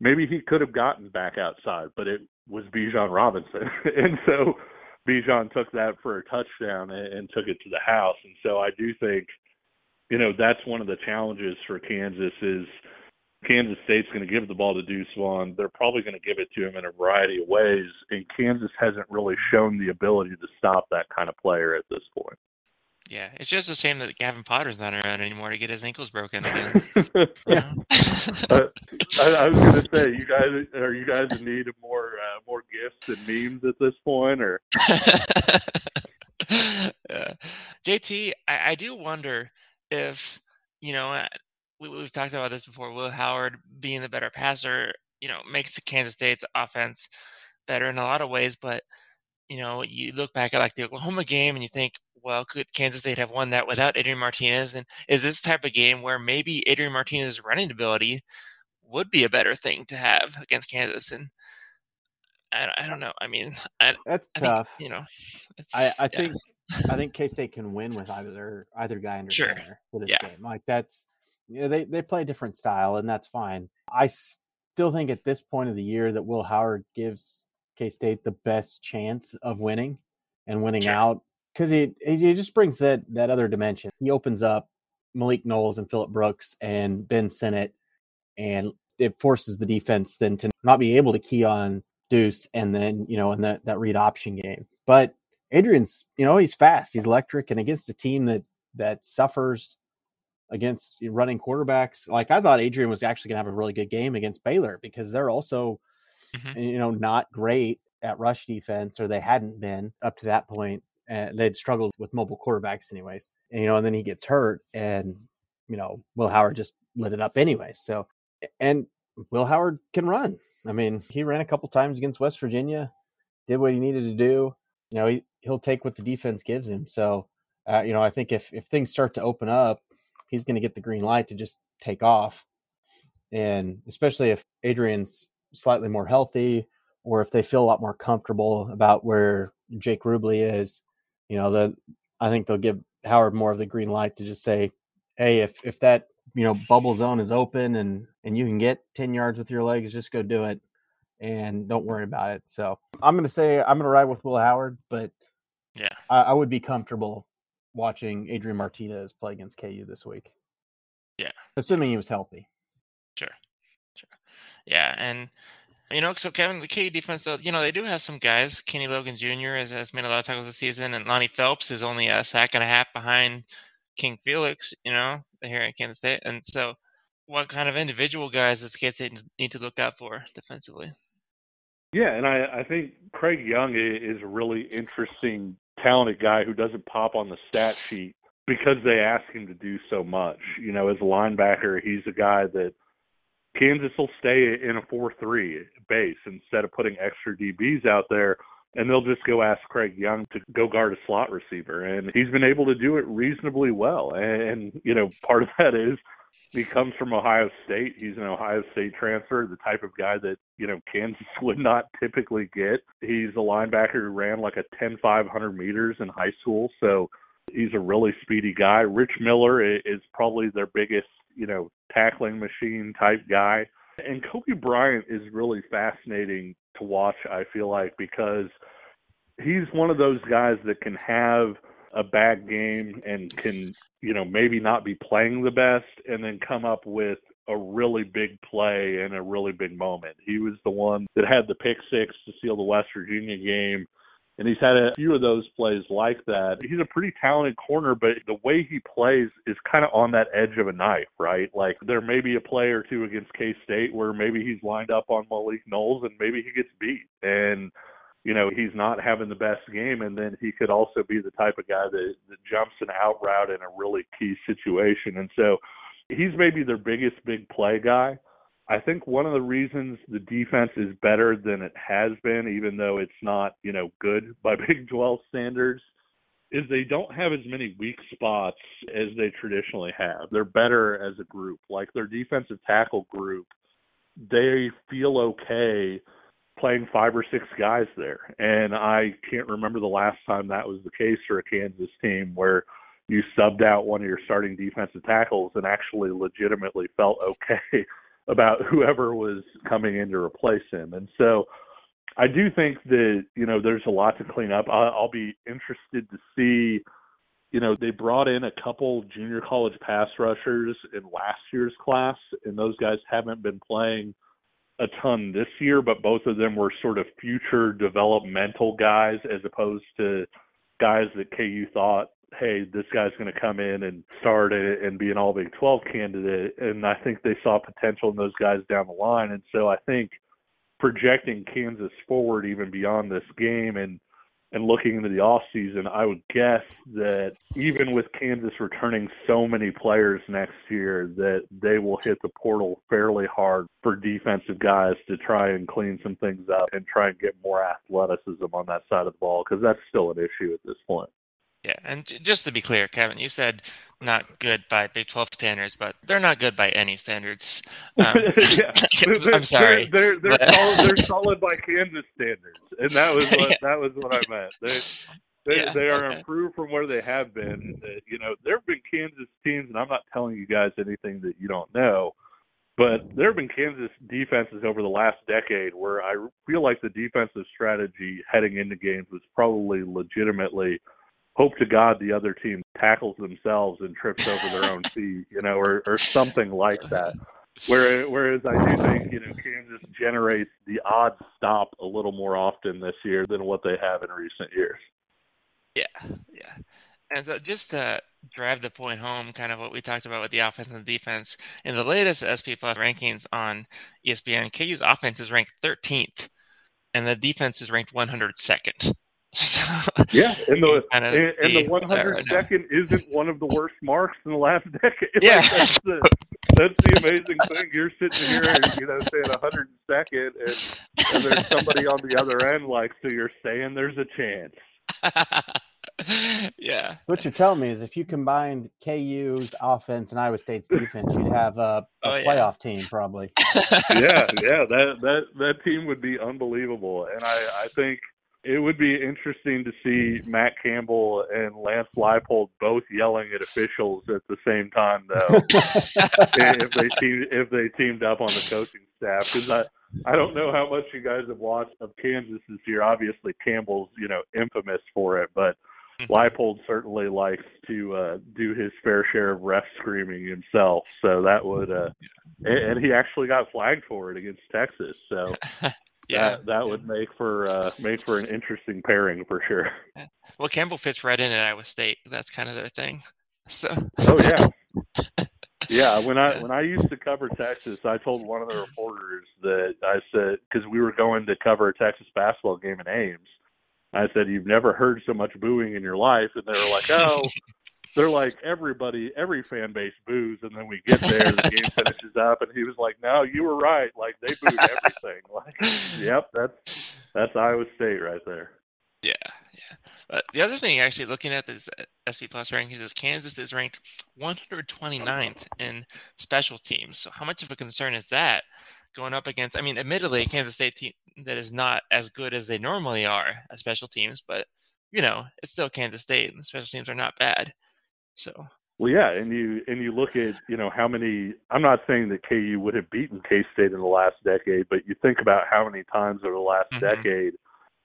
maybe he could have gotten back outside, but it was Bijan Robinson. and so Bijan took that for a touchdown and, and took it to the house. And so I do think, you know, that's one of the challenges for Kansas is – Kansas State's going to give the ball to Deuce Vaughn. They're probably going to give it to him in a variety of ways, and Kansas hasn't really shown the ability to stop that kind of player at this point. Yeah, it's just a shame that Gavin Potter's not around anymore to get his ankles broken again. yeah, uh, I, I, was going to say, you guys are you guys in need of more uh, more gifts and memes at this point, or? yeah. JT, I, I do wonder if you know we, we've talked about this before. Will Howard being the better passer, you know, makes the Kansas State's offense better in a lot of ways. But you know, you look back at like the Oklahoma game and you think, well, could Kansas State have won that without Adrian Martinez? And is this type of game where maybe Adrian Martinez's running ability would be a better thing to have against Kansas? And I, I don't know. I mean, I, that's I tough. Think, you know, I, I yeah. think I think K State can win with either either guy under Sure. center for this Yeah. game. Like that's you know, they they play a different style, and that's fine. I still think at this point of the year that Will Howard gives K State the best chance of winning and winning Sure. out because he he just brings that that other dimension. He opens up Malik Knowles and Phillip Brooks and Ben Sinnott, and it forces the defense then to not be able to key on Deuce and then you know in that that read option game. But Adrian's you know he's fast, he's electric, and against a team that that suffers against running quarterbacks, like I thought Adrian was actually going to have a really good game against Baylor because they're also Mhm. you know not great at rush defense or they hadn't been up to that point and they'd struggled with mobile quarterbacks anyways and, you know and then he gets hurt and you know will howard just lit it up anyway so and will howard can run i mean he ran a couple times against west virginia did what he needed to do you know he, he'll take what the defense gives him so uh, you know i think if if things start to open up he's going to get the green light to just take off and especially if adrian's slightly more healthy or if they feel a lot more comfortable about where Jake Rubley is, you know, the I think they'll give Howard more of the green light to just say, hey, if if that you know bubble zone is open and and you can get ten yards with your legs, just go do it, and don't worry about it. So I'm gonna say I'm gonna ride with Will Howard, but Yeah. I, I would be comfortable watching Adrian Martinez play against KU this week. Yeah. assuming he was healthy. Sure. Sure. Yeah, and you know, so Kevin, the KU defense, though, you know, they do have some guys. Kenny Logan Jr. has, has made a lot of tackles this season, and Lonnie Phelps is only a sack and a half behind King Felix. You know, here at Kansas State, and so what kind of individual guys does Kansas State need to look out for defensively? Yeah, and I, I think Craig Young is a really interesting, talented guy who doesn't pop on the stat sheet because they ask him to do so much. You know, as a linebacker, he's a guy that Kansas will stay in a 4 3 base instead of putting extra DBs out there. And they'll just go ask Craig Young to go guard a slot receiver. And he's been able to do it reasonably well. And, you know, part of that is he comes from Ohio State. He's an Ohio State transfer, the type of guy that, you know, Kansas would not typically get. He's a linebacker who ran like a 10 500 meters in high school. So he's a really speedy guy. Rich Miller is probably their biggest, you know, tackling machine type guy. And Cobee Bryant is really fascinating to watch, I feel like, because he's one of those guys that can have a bad game and can, you know, maybe not be playing the best and then come up with a really big play and a really big moment. He was the one that had the pick six to seal the West Virginia game. And he's had a few of those plays like that. He's a pretty talented corner, but the way he plays is kind of on that edge of a knife, right? Like there may be a play or two against K State where maybe he's lined up on Malik Knowles and maybe he gets beat. And you know, he's not having the best game, and then he could also be the type of guy that, that jumps an out route in a really key situation. And so he's maybe their biggest big play guy. I think one of the reasons the defense is better than it has been, even though it's not, you know, good by Big 12 standards, is they don't have as many weak spots as they traditionally have. They're better as a group. Like their defensive tackle group, they feel okay playing five or six guys there. And I can't remember the last time that was the case for a Kansas team where you subbed out one of your starting defensive tackles and actually legitimately felt okay about whoever was coming in to replace him. And so I do think that, you know, there's a lot to clean up. I- I'll be interested to see, you know, they brought in a couple junior college pass rushers in last year's class, and those guys haven't been playing a ton this year, but both of them were sort of future developmental guys as opposed to guys that KU thought, hey, this guy's going to come in and start it and be an All Big 12 candidate. And I think they saw potential in those guys down the line. And so I think projecting Kansas forward even beyond this game and and looking into the off season, I would guess that even with Kansas returning so many players next year, that they will hit the portal fairly hard for defensive guys to try and clean some things up and try and get more athleticism on that side of the ball because that's still an issue at this point. Yeah, and just to be clear, Kevin, you said not good by Big 12 standards, but they're not good by any standards. Um, yeah. I'm sorry. They're they're, but- solid, they're solid by Kansas standards, and that was what Yeah. that was what I meant. They, they, Yeah, they are okay. improved from where they have been. Uh, you know, there have been Kansas teams, and I'm not telling you guys anything that you don't know, but there have been Kansas defenses over the last decade where I feel like the defensive strategy heading into games was probably legitimately hope to God the other team tackles themselves and trips over their own feet, you know, or, or something like that. Whereas, whereas I do think you know Kansas generates the odd stop a little more often this year than what they have in recent years. Yeah, yeah. And so just to drive the point home, kind of what we talked about with the offense and the defense, in the latest SP Plus rankings on ESPN, KU's offense is ranked 13th, and the defense is ranked 102nd. So Yeah, and the kind of and, and the that right now. 102nd isn't one of the worst marks in the last decade. Like, Yeah. that's the that's the amazing thing. You're sitting here, you know, saying 102nd, and, and there's somebody on the other end, like, so you're saying there's a chance. yeah. What you're telling me is if you combined KU's offense and Iowa State's defense, you'd have a, a Oh, yeah. playoff team probably. yeah, yeah, that that that team would be unbelievable, and I I think it would be interesting to see Matt Campbell and Lance Leipold both yelling at officials at the same time, though. if they team if they teamed up on the coaching staff, because I I don't know how much you guys have watched of Kansas this year. Obviously, Campbell's you know infamous for it, but Leipold certainly likes to uh, do his fair share of ref screaming himself. So that would, uh, and, and he actually got flagged for it against Texas. So Yeah. that that would make for uh, make for an interesting pairing for sure. Well, Campbell fits right in at Iowa State. That's kind of their thing. So. Oh yeah. Yeah, when I Yeah. when I used to cover Texas, I told one of the reporters that I said because we were going to cover a Texas basketball game in Ames, I said you've never heard so much booing in your life, and they were like, oh, they're like everybody, every fan base boos, and then we get there, the game finishes up, and he was like, no, you were right, like they booed everything. Like, yep, that's that's Iowa State right there. Yeah, yeah. But the other thing, actually, looking at this uh, SP Plus rankings, is Kansas is ranked 129th in special teams. So, how much of a concern is that going up against? I mean, admittedly, Kansas State team that is not as good as they normally are at special teams, but you know, it's still Kansas State, and the special teams are not bad. So, Well, yeah, and you and you look at you know how many. I'm not saying that KU would have beaten K State in the last decade, but you think about how many times over the last Mhm. decade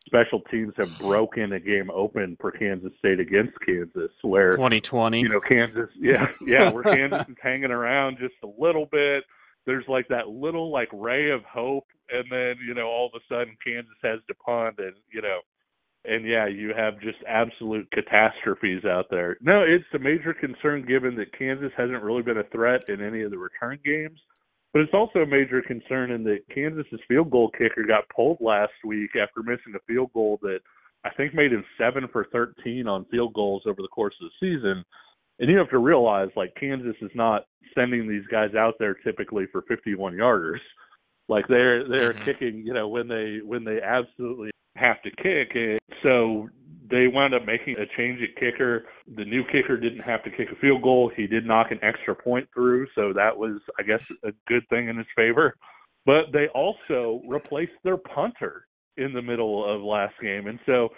special teams have broken a game open for Kansas State against Kansas, where 2020. you know Kansas, yeah, yeah, where Kansas is hanging around just a little bit. There's like that little like ray of hope, and then you know all of a sudden Kansas has to punt, and you know, and yeah, you have just absolute catastrophes out there. No, it's a major concern given that Kansas hasn't really been a threat in any of the return games. But it's also a major concern in that Kansas's field goal kicker got pulled last week after missing a field goal that I think made him seven for 13 on field goals over the course of the season. And you have to realize, like, Kansas is not sending these guys out there typically for 51 yarders. Like they're they're Mhm. kicking, you know, when they when they absolutely have to kick. And so they wound up making a change at kicker. The new kicker didn't have to kick a field goal. He did knock an extra point through, so that was, I guess, a good thing in his favor. But they also replaced their punter in the middle of last game, and so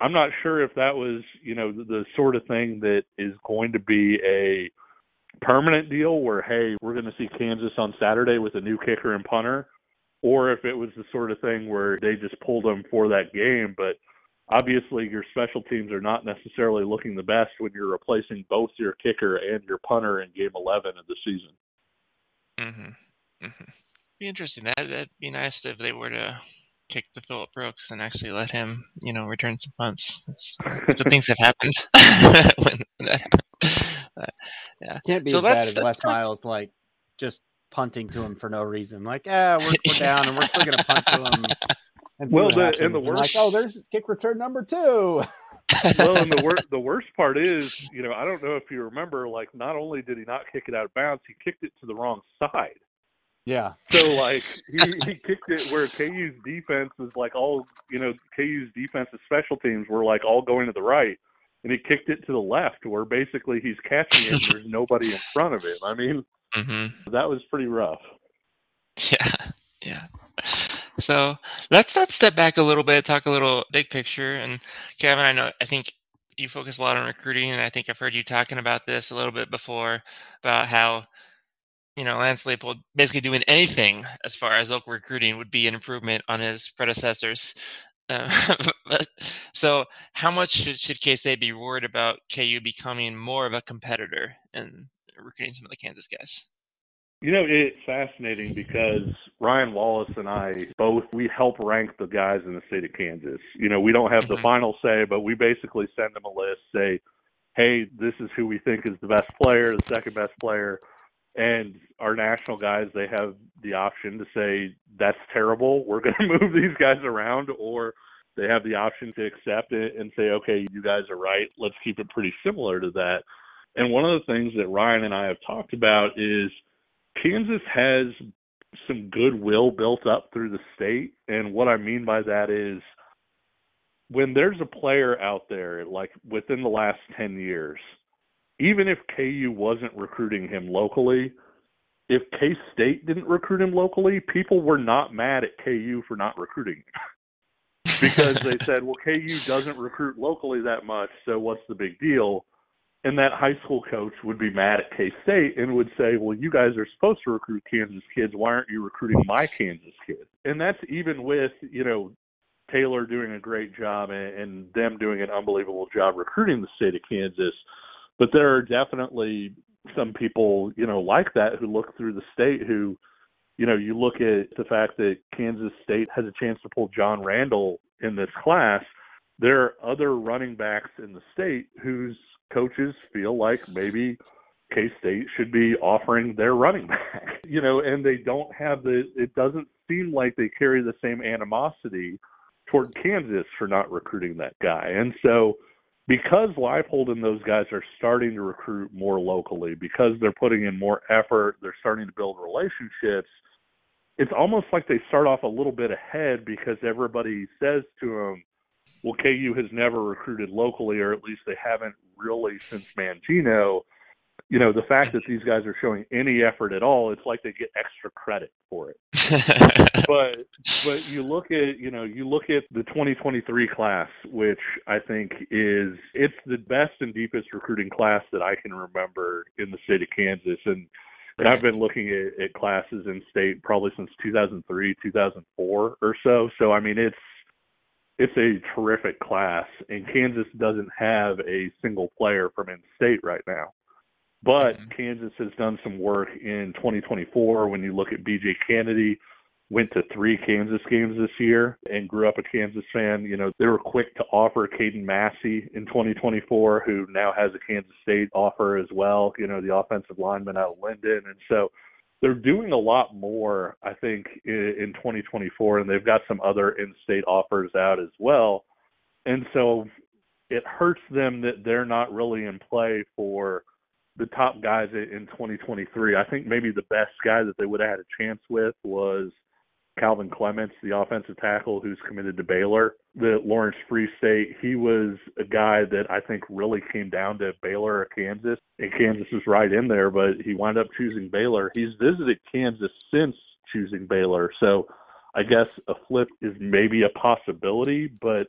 I'm not sure if that was, you know, the, the sort of thing that is going to be a permanent deal where, hey, we're going to see Kansas on Saturday with a new kicker and punter, or if it was the sort of thing where they just pulled them for that game. But obviously, your special teams are not necessarily looking the best when you're replacing both your kicker and your punter in game 11 of the season. Mm-hmm. mm-hmm. be interesting. That that'd be nice if they were to kick the Philip Brooks and actually let him, you know, return some punts. That's- Good things have happened when that happened. Uh, yeah. Can't be So as bad as let's Les Miles like just punting to him for no reason. Like, ah, we're, we're down and we're still gonna punt to him. And see Well, what the- happens. and the like, worst- oh, there's kick return number two. well, and the wor- the worst part is, you know, I don't know if you remember, like, not only did he not kick it out of bounds, he kicked it to the wrong side. Yeah, So like he, he kicked it where KU's defense was like all you know KU's defensive special teams were like all going to the right, and he kicked it to the left where basically he's catching it. and there's nobody in front of him. I mean hmm that was pretty rough. Yeah. Yeah. So let's let's step back a little bit, talk a little big picture. And Kevin, I know I think you focus a lot on recruiting, and I think I've heard you talking about this a little bit before about how you know Lance Leipold basically doing anything as far as local recruiting would be an improvement on his predecessors. Uh, but, so, how much should, should K State be worried about KU becoming more of a competitor and recruiting some of the Kansas guys? You know, it's fascinating because Ryan Wallace and I both we help rank the guys in the state of Kansas. You know, we don't have the mm-hmm. final say, but we basically send them a list, say, "Hey, this is who we think is the best player, the second best player." And our national guys, they have the option to say, "That's terrible. We're going to move these guys around," or they have the option to accept it and say, "Okay, you guys are right. Let's keep it pretty similar to that." And one of the things that Ryan and I have talked about is Kansas has some goodwill built up through the state. And what I mean by that is when there's a player out there, like within the last 10 years, even if KU wasn't recruiting him locally, if K State didn't recruit him locally, people were not mad at KU for not recruiting him. because they said, well, KU doesn't recruit locally that much, so what's the big deal? And that high school coach would be mad at K State and would say, "Well, you guys are supposed to recruit Kansas kids. Why aren't you recruiting my Kansas kids?" And that's even with you know Taylor doing a great job and, and them doing an unbelievable job recruiting the state of Kansas. But there are definitely some people you know like that who look through the state who you know you look at the fact that Kansas State has a chance to pull John Randall in this class. There are other running backs in the state whose coaches feel like maybe K State should be offering their running back. You know, and they don't have the it doesn't seem like they carry the same animosity toward Kansas for not recruiting that guy. And so because Leipold and those guys are starting to recruit more locally, because they're putting in more effort, they're starting to build relationships, it's almost like they start off a little bit ahead because everybody says to them, well, KU has never recruited locally, or at least they haven't really since Mangino. You know, the fact that these guys are showing any effort at all, it's like they get extra credit for it. but but you look at you know you look at the 2023 class, which I think is it's the best and deepest recruiting class that I can remember in the state of Kansas, and and I've been looking at, at classes in state probably since 2003, 2004 or so. So I mean, it's it's a terrific class, and Kansas doesn't have a single player from in-state right now. But mm-hmm. Kansas has done some work in 2024. When you look at BJ Kennedy, went to three Kansas games this year and grew up a Kansas fan. You know, they were quick to offer Caden Massey in 2024, who now has a Kansas State offer as well. You know, the offensive lineman out of Linden, and so they're doing a lot more, I think, in, in 2024, and they've got some other in-state offers out as well. And so it hurts them that they're not really in play for the top guys in 2023. I think maybe the best guy that they would have had a chance with was Calvin Clements, the offensive tackle who's committed to Baylor, the Lawrence Free State. He was a guy that I think really came down to Baylor or Kansas, and Kansas was right in there, but he wound up choosing Baylor. He's visited Kansas since choosing Baylor, so I guess a flip is maybe a possibility, but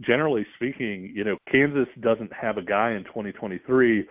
generally speaking, you know, Kansas doesn't have a guy in 2023.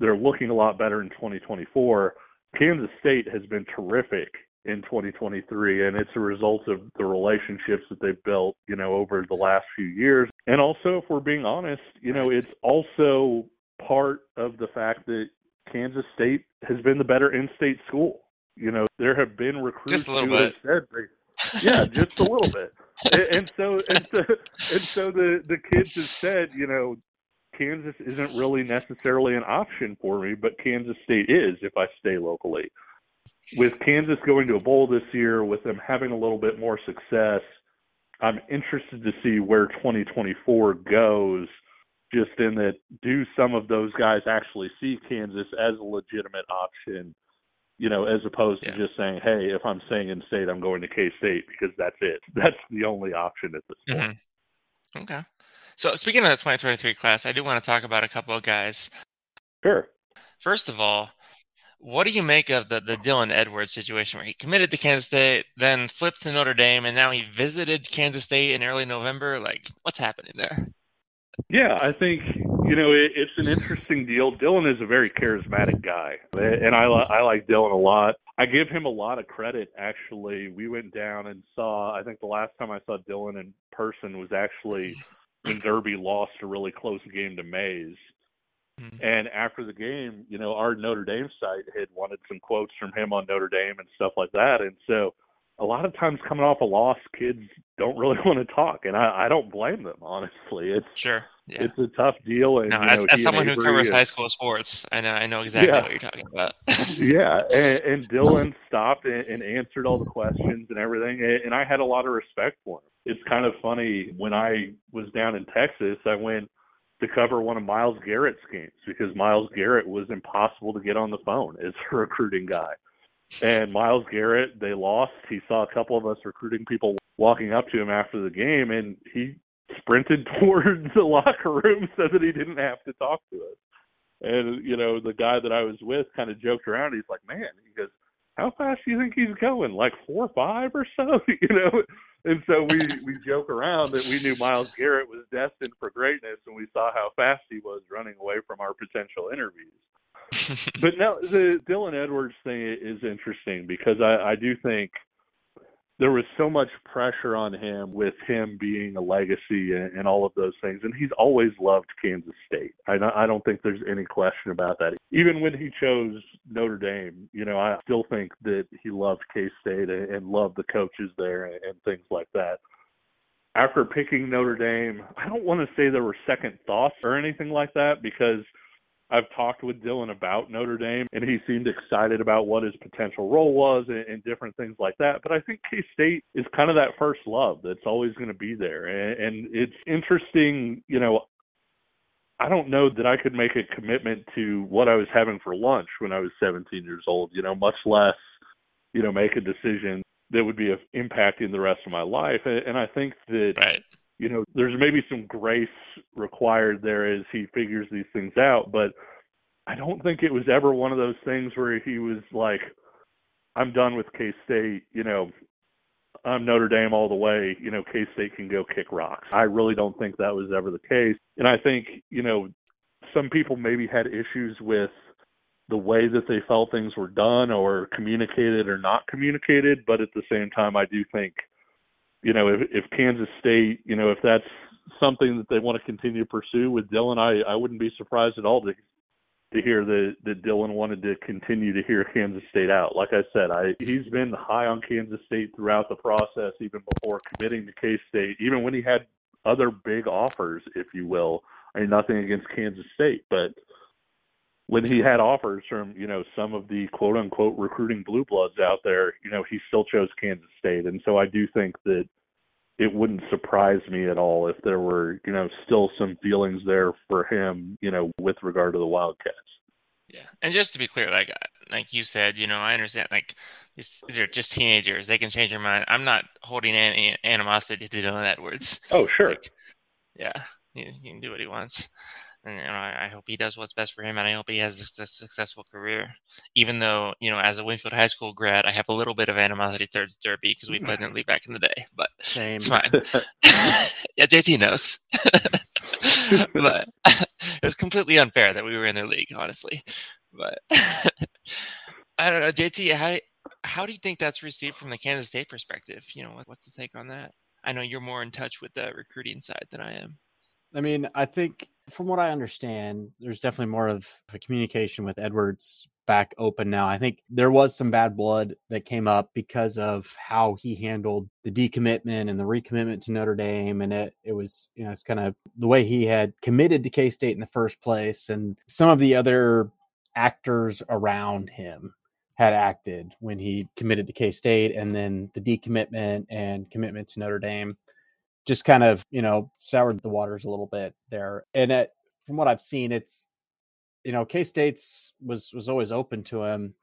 They're looking a lot better in 2024. Kansas State has been terrific in 2023 and it's a result of the relationships that they've built you know over the last few years. And also if we're being honest you know it's also part of the fact that Kansas State has been the better in-state school. You know there have been recruits just a little bit. they, yeah just a little bit. And, and so and so and so the the kids have said you know Kansas isn't really necessarily an option for me but Kansas State is if I stay locally with Kansas going to a bowl this year, with them having a little bit more success, I'm interested to see where 2024 goes. Just in that, do some of those guys actually see Kansas as a legitimate option? You know, as opposed yeah. to just saying, "Hey, if I'm staying in state, I'm going to K State because that's it. That's the only option at this point." Mm-hmm. Okay. So speaking of the 2023 class, I do want to talk about a couple of guys. Sure. First of all, What do you make of the, the Dylan Edwards situation where he committed to Kansas State, then flipped to Notre Dame, and now he visited Kansas State in early November? Like, what's happening there? Yeah, I think you know it, it's an interesting deal. Dylan is a very charismatic guy, and I I like Dylan a lot. I give him a lot of credit. Actually, we went down and saw. I think the last time I saw Dylan in person was actually when Derby lost a really close game to Maize. Mm-hmm. And after the game, you know, our Notre Dame site had wanted some quotes from him on Notre Dame and stuff like that. And so a lot of times coming off a loss, kids don't really want to talk, and I, I don't blame them. Honestly, it's sure, yeah. it's a tough deal. And no, as, know, as someone who covers and, high school sports, I know I know exactly yeah. what you're talking about. yeah, and, and Dylan stopped and, and, answered all the questions and everything, and, and I had a lot of respect for him. It's kind of funny when I was down in Texas, I went to cover one of Myles Garrett's games because Myles Garrett was impossible to get on the phone as a recruiting guy. And Myles Garrett, they lost. He saw a couple of us recruiting people walking up to him after the game, and he sprinted towards the locker room so that he didn't have to talk to us. And you know, the guy that I was with kind of joked around. He's like, "Man," he goes, "How fast do you think he's going? Like four or five or so?" you know. And so we we joke around that we knew Myles Garrett was destined for greatness, and we saw how fast he was running away from our potential interviews. but no, the Dylan Edwards thing is interesting because I, I do think there was so much pressure on him with him being a legacy and, and, all of those things. And he's always loved Kansas State. I, I don't think there's any question about that. Even when he chose Notre Dame, you know, I still think that he loved K State and, and loved the coaches there and, and things like that. After picking Notre Dame, I don't want to say there were second thoughts or anything like that because – I've talked with Dylan about Notre Dame, and he seemed excited about what his potential role was and, and different things like that. But I think K State is kind of that first love that's always going to be there. And, and it's interesting, you know, I don't know that I could make a commitment to what I was having for lunch when I was 17 years old, you know, much less, you know, make a decision that would be uh, impacting the rest of my life. And, and I think that right you know, there's maybe some grace required there as he figures these things out, but I don't think it was ever one of those things where he was like, I'm done with K State, you know, I'm Notre Dame all the way, you know, K State can go kick rocks. I really don't think that was ever the case. And I think, you know, some people maybe had issues with the way that they felt things were done or communicated or not communicated, but at the same time I do think you know, if, if Kansas State, you know, if that's something that they want to continue to pursue with Dylan, I, I wouldn't be surprised at all to to hear that that Dylan wanted to continue to hear Kansas State out. Like I said, I he's been high on Kansas State throughout the process, even before committing to K State, even when he had other big offers, if you will. I mean, nothing against Kansas State, but when he had offers from you know some of the quote unquote recruiting blue bloods out there, you know he still chose Kansas State, and so I do think that it wouldn't surprise me at all if there were you know still some feelings there for him, you know, with regard to the Wildcats. Yeah, and just to be clear, like like you said, you know, I understand like these, these are just teenagers; they can change their mind. I'm not holding any animosity to Dylan Edwards. Oh, sure. Like, yeah, he, he can do what he wants and you know, I, I, hope he does what's best for him, and I hope he has a, a, successful career. Even though you know, as a Winfield High School grad, I have a little bit of animosity towards Derby because we played in the league back in the day, but Same. it's fine. yeah, JT knows, but it was completely unfair that we were in their league, honestly. But I don't know, JT, how how do you think that's received from the Kansas State perspective? You know, what's the take on that? I know you're more in touch with the recruiting side than I am. I mean, I think from what I understand, there's definitely more of a communication with Edwards back open now. I think there was some bad blood that came up because of how he handled the decommitment and the recommitment to Notre Dame. And it, it was, you know, it's kind of the way he had committed to K State in the first place. And some of the other actors around him had acted when he committed to K State and then the decommitment and commitment to Notre Dame just kind of you know soured the waters a little bit there. And it, from what I've seen, it's you know K State's was was always open to him.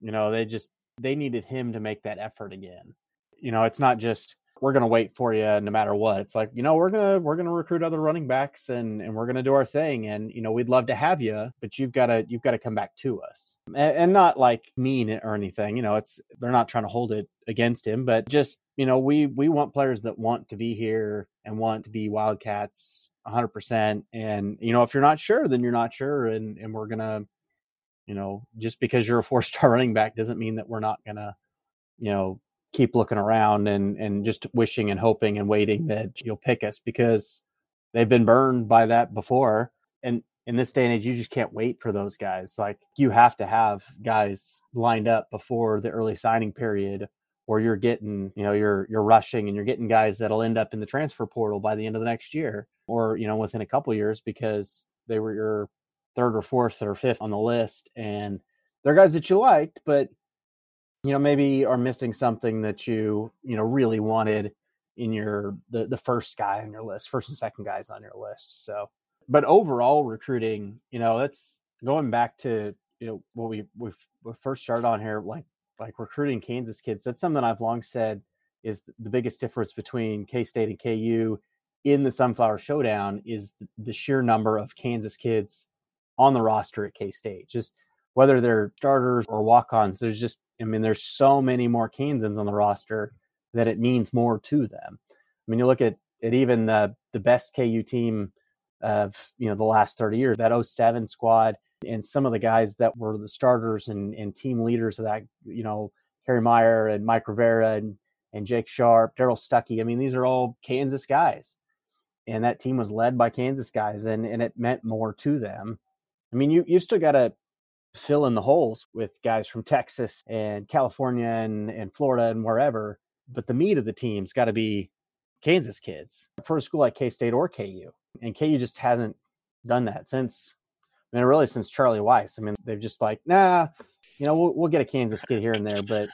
You know they just they needed him to make that effort again. You know it's not just we're going to wait for you no matter what. It's like, you know, we're going to we're going to recruit other running backs and and we're going to do our thing and you know, we'd love to have you, but you've got to you've got to come back to us. And, and not like mean or anything, you know, it's they're not trying to hold it against him, but just, you know, we we want players that want to be here and want to be Wildcats 100% and you know, if you're not sure, then you're not sure and and we're to you know, just because you're a four-star running back doesn't mean that we're not to you know keep looking around and and just wishing and hoping and waiting that you'll pick us because they've been burned by that before and in this day and age you just can't wait for those guys like you have to have guys lined up before the early signing period or you're getting you know you're you're rushing and you're getting guys that'll end up in the transfer portal by the end of the next year or you know within a couple years because they were your third or fourth or fifth on the list and they're guys that you liked but you know maybe are missing something that you you know really wanted in your the the first guy on your list first and second guys on your list so. But overall recruiting you know that's going back to you know what we we first started on here like like recruiting kansas kids that's something i've long said is the biggest difference between k-state and ku in the sunflower showdown is the sheer number of kansas kids on the roster at k-state just whether they're starters or walk-ons there's just I mean, there's so many more Kansans on the roster that it means more to them. I mean, you look at, at even the the best KU team of you know the last 30 years, that 07 squad, and some of the guys that were the starters and, and team leaders of that, you know, Kerry Meier and Mike Rivera and, and Jake Sharp, Darrell Stuckey. I mean, these are all Kansas guys. And that team was led by Kansas guys and, and it meant more to them. I mean, you, you've still got to fill in the holes with guys from Texas and California and, and Florida and wherever. But the meat of the team's got to be Kansas kids for a school like K State or KU. And KU just hasn't done that since, I mean, really since Charlie Weis. I mean, they've just like, nah, you know, we'll, we'll get a Kansas kid here and there, but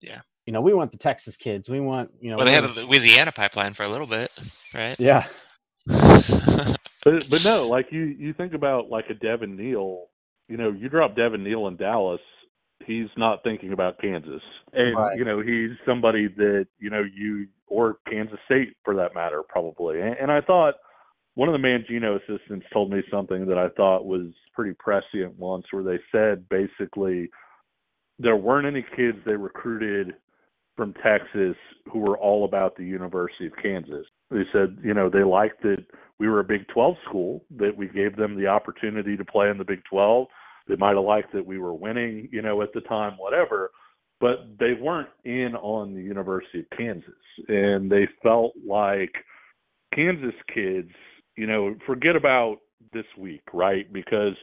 yeah, you know, we want the Texas kids. We want, you know, well, they had a Louisiana pipeline for a little bit, right? Yeah. but but no, like you you think about like a Devin Neal you know, you drop Devin Neal in Dallas, he's not thinking about Kansas. And, right. you know, he's somebody that, you know, you, or Kansas State for that matter, probably. And, and I thought one of the Mangino assistants told me something that I thought was pretty prescient once, where they said basically there weren't any kids they recruited from Texas who were all about the University of Kansas. They said, you know, they liked that we were a Big 12 school, that we gave them the opportunity to play in the Big 12. They might have liked that we were winning, you know, at the time, whatever, but they weren't in on the University of Kansas. And they felt like Kansas kids, you know, forget about this week, right? Because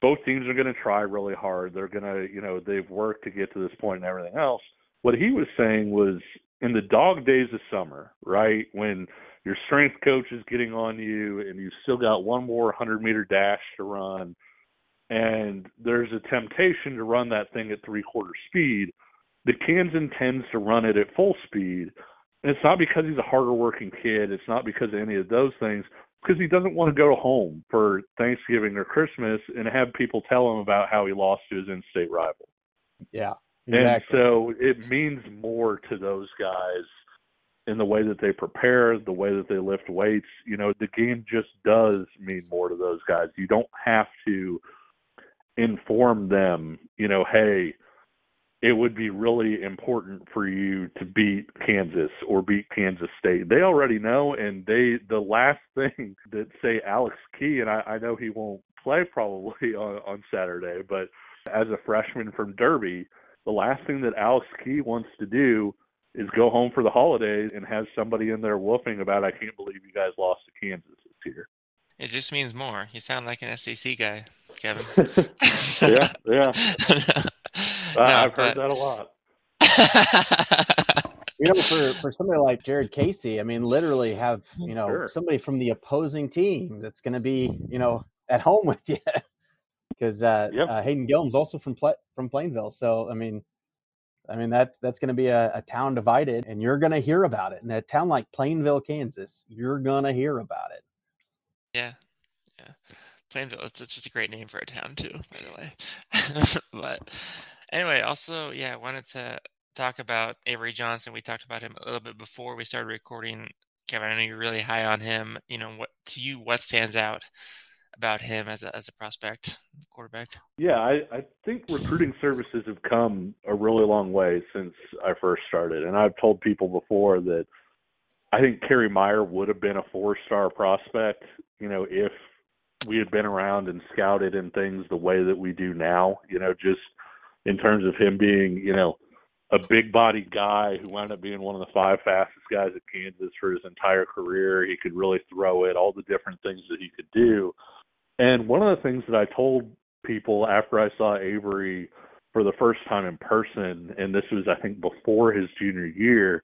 both teams are going to try really hard. They're going to, you know, they've worked to get to this point and everything else. What he was saying was in the dog days of summer, right? When your strength coach is getting on you and you've still got one more 100 meter dash to run and there's a temptation to run that thing at three quarter speed the kansan tends to run it at full speed and it's not because he's a harder working kid it's not because of any of those things because he doesn't want to go home for thanksgiving or christmas and have people tell him about how he lost to his in-state rival yeah exactly. and so it means more to those guys in the way that they prepare, the way that they lift weights. You know, the game just does mean more to those guys. You don't have to inform them, you know, hey, it would be really important for you to beat Kansas or beat Kansas State. They already know, and they the last thing that say Alex Key, and I, I know he won't play probably on, on Saturday, but as a freshman from Derby, the last thing that Alex Key wants to do is go home for the holidays and have somebody in there woofing about I can't believe you guys lost to Kansas this year. It just means more. You sound like an SEC guy, Kevin. yeah, yeah. No, I've heard that a lot. you know, for for somebody like Jared Casey, I mean, literally have you know sure. somebody from the opposing team that's going to be you know at home with you because uh, yep. uh, Hayden Gillum's also from Pla- from Plainville. So I mean, I mean that that's going to be a, a, town divided, and you're going to hear about it. In a town like Plainville, Kansas, you're going to hear about it. Yeah, yeah. Plainville. It's, it's just a great name for a town too, by the way. but anyway, also, yeah, I wanted to talk about Avery Johnson. We talked about him a little bit before we started recording. Kevin, I know you're really high on him. You know, what to you, what stands out about him as a as a prospect quarterback? Yeah, I, I think recruiting services have come a really long way since I first started, and I've told people before that I think Kerry Meier would have been a four star prospect, you know, if we had been around and scouted and things the way that we do now, you know, just in terms of him being, you know, a big bodied guy who wound up being one of the five fastest guys at Kansas for his entire career. He could really throw it, all the different things that he could do. And one of the things that I told people after I saw Avery for the first time in person, and this was, I think, before his junior year,